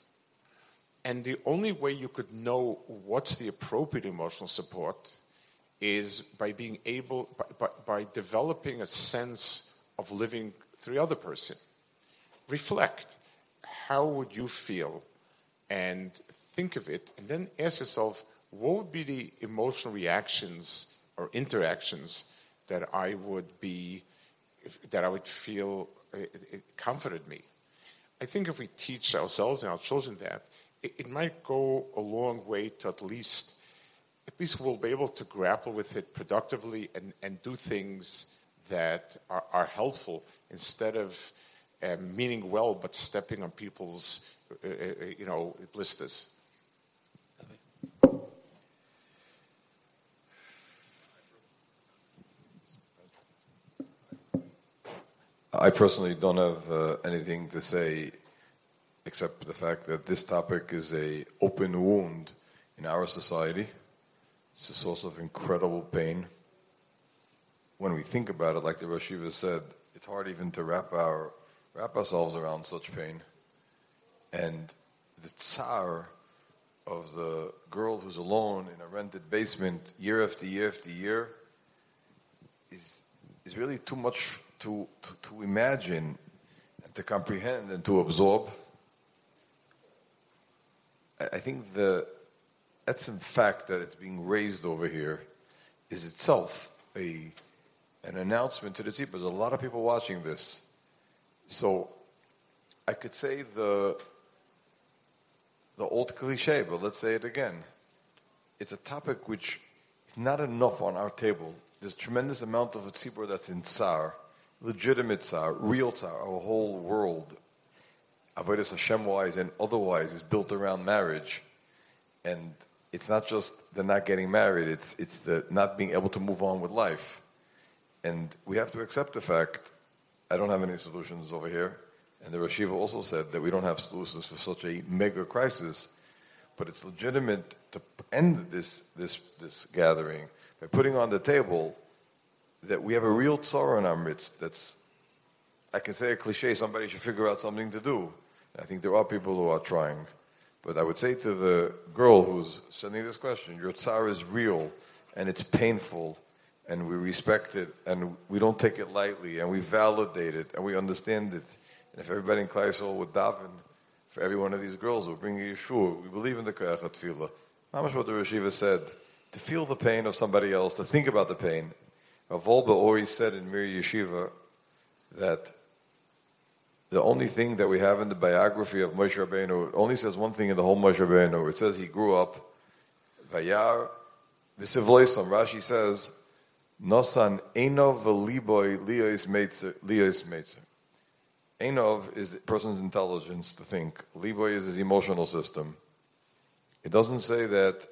And the only way you could know what's the appropriate emotional support is by being able, by, by, by developing a sense of living through the other person. Reflect. How would you feel? And think of it, and then ask yourself, what would be the emotional reactions or interactions that I would be, that I would feel it, it comforted me? I think if we teach ourselves and our children that, it, it might go a long way to at least at least we'll be able to grapple with it productively and, and do things that are, are helpful instead of um, meaning well but stepping on people's, uh, uh, uh you know, blisters. I personally don't have uh, anything to say except the fact that this topic is a open wound in our society. It's a source of incredible pain. When we think about it, like the Rosh Yeshiva said, it's hard even to wrap our wrap ourselves around such pain. And the tsar of the girl who's alone in a rented basement year after year after year is is really too much to, to, to imagine and to comprehend and to absorb. I, I think the in fact that it's being raised over here is itself a an announcement to the tzibur. There's a lot of people watching this. So I could say the the old cliche, but let's say it again. It's a topic which is not enough on our table. There's a tremendous amount of tzibur that's in tsar, legitimate tsar, real tsar. Our whole world, avodas Hashem wise and otherwise, is built around marriage, and it's not just the not getting married, it's, it's the not being able to move on with life. And we have to accept the fact, I don't have any solutions over here. And the Rosh Yeshiva also said that we don't have solutions for such a mega crisis, but it's legitimate to end this, this, this gathering by putting on the table that we have a real tzara in our midst that's, I can say a cliche, somebody should figure out something to do. I think there are people who are trying. But I would say to the girl who's sending this question, your tsar is real and it's painful and we respect it and we don't take it lightly and we validate it and we understand it. And if everybody in Kleisel would daven for every one of these girls who bring you Yeshua. We believe in the Koyach Tefillah. Much what the Rosh Yeshiva said, to feel the pain of somebody else, to think about the pain. Rav Wolbe always said in Mir Yeshiva that the only thing that we have in the biography of Moshe Rabbeinu, only says one thing in the whole Moshe Rabbeinu. It says he grew up, Vayar Visivloisam. Rashi says, Nosan Enov v'liboy liyos meitzer. Enov is the person's intelligence to think. Liboy is his emotional system. It doesn't say that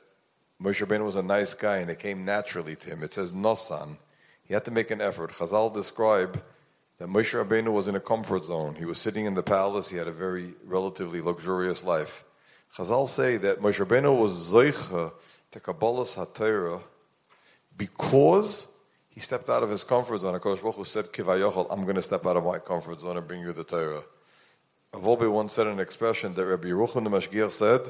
Moshe Rabbeinu was a nice guy and it came naturally to him. It says Nosan. He had to make an effort. Chazal describe that Moshe Rabbeinu was in a comfort zone. He was sitting in the palace. He had a very relatively luxurious life. Chazal say that Moshe Rabbeinu was zoicha to Kabbalah's because he stepped out of his comfort zone. HaKadosh Baruch Hu said, Kivayochel, I'm going to step out of my comfort zone and bring you the Torah. Rav Wolbe once said an expression that Rabbi Yerucham the Mashgiach said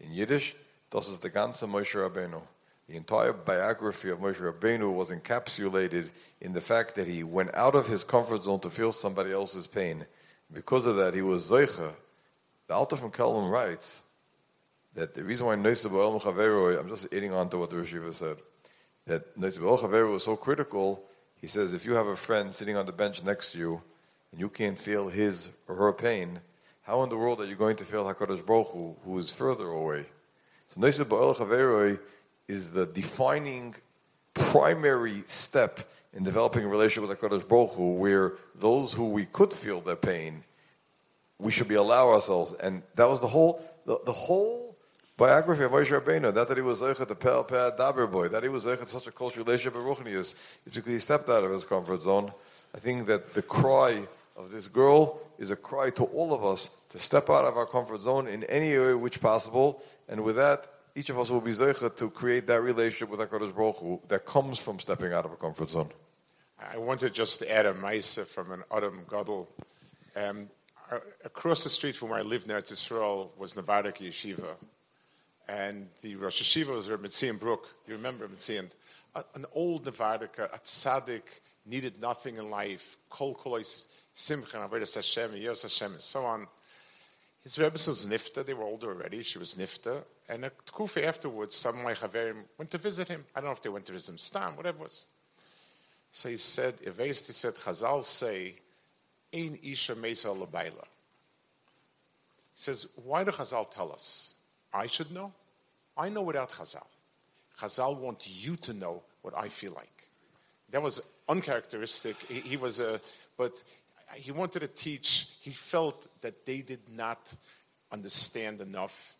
in Yiddish, das ist der ganze Moshe Rabbeinu. The entire biography of Moshe Rabbeinu was encapsulated in the fact that he went out of his comfort zone to feel somebody else's pain. Because of that, he was Zoicha. The Alter from Kelm writes that the reason why Neisa Ba'el Chaveru, I'm just adding on to what the Rosh Yeshiva said, that Neisa Ba'el Chaveru was so critical, he says, if you have a friend sitting on the bench next to you, and you can't feel his or her pain, how in the world are you going to feel HaKadosh Baruch Hu, who is further away? So Neisa Ba'el Chaveru is the defining primary step in developing a relationship with HaKadosh Baruch Hu, where those who we could feel their pain, we should be allow ourselves. And that was the whole, the, the whole biography of Moshe Rabbeinu. Not that he was Zeichet the Pel Pad Daber boy, that he was Zeichet such a close relationship with Ruchnius, it's because he stepped out of his comfort zone. I think that the cry of this girl is a cry to all of us to step out of our comfort zone in any way which possible. And with that, each of us will be zeicha to create that relationship with HaKadosh Baruch Hu that comes from stepping out of a comfort zone. I just to add a maisa from an Adam Gadol. Um, across the street from where I lived in Eretz Yisrael was Nevardik Yeshiva. And the Rosh Yeshiva was Rabbi Bentzion Bruk. You remember Bentzion? An old Nevardik, a tzaddik, needed nothing in life. Kol kolois simcha, avodas Hashem, yos Hashem, and so on. His Rebbe was nifta. They were older already. She was nifta. And a tkufa afterwards, some chaverim went to visit him. I don't know if they went to visit him, stam, whatever it was. So he said, Evest, he said, Chazal say, Ein isha mesa labaila. He says, why do Chazal tell us? I should know. I know without Chazal. Chazal want you to know what I feel like. That was uncharacteristic. He, he was a, but he wanted to teach. He felt that they did not understand enough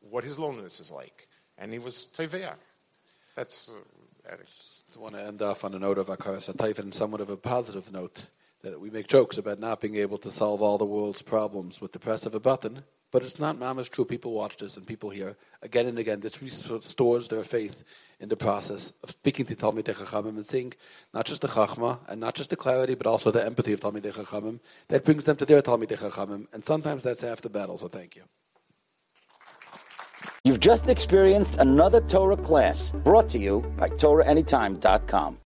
what his loneliness is like, and he was toiveya. That's. Uh, I want to end off on a note of Akaras Atayf and somewhat of a positive note that we make jokes about not being able to solve all the world's problems with the press of a button, but it's not mama's true. People watch this and people hear again and again. This restores their faith in the process of speaking to Talmidei Chachamim and seeing not just the Chachma and not just the clarity, but also the empathy of Talmidei Chachamim that brings them to their Talmidei Chachamim. And sometimes that's half the battle, so thank you. You've just experienced another Torah class brought to you by TorahAnytime.com.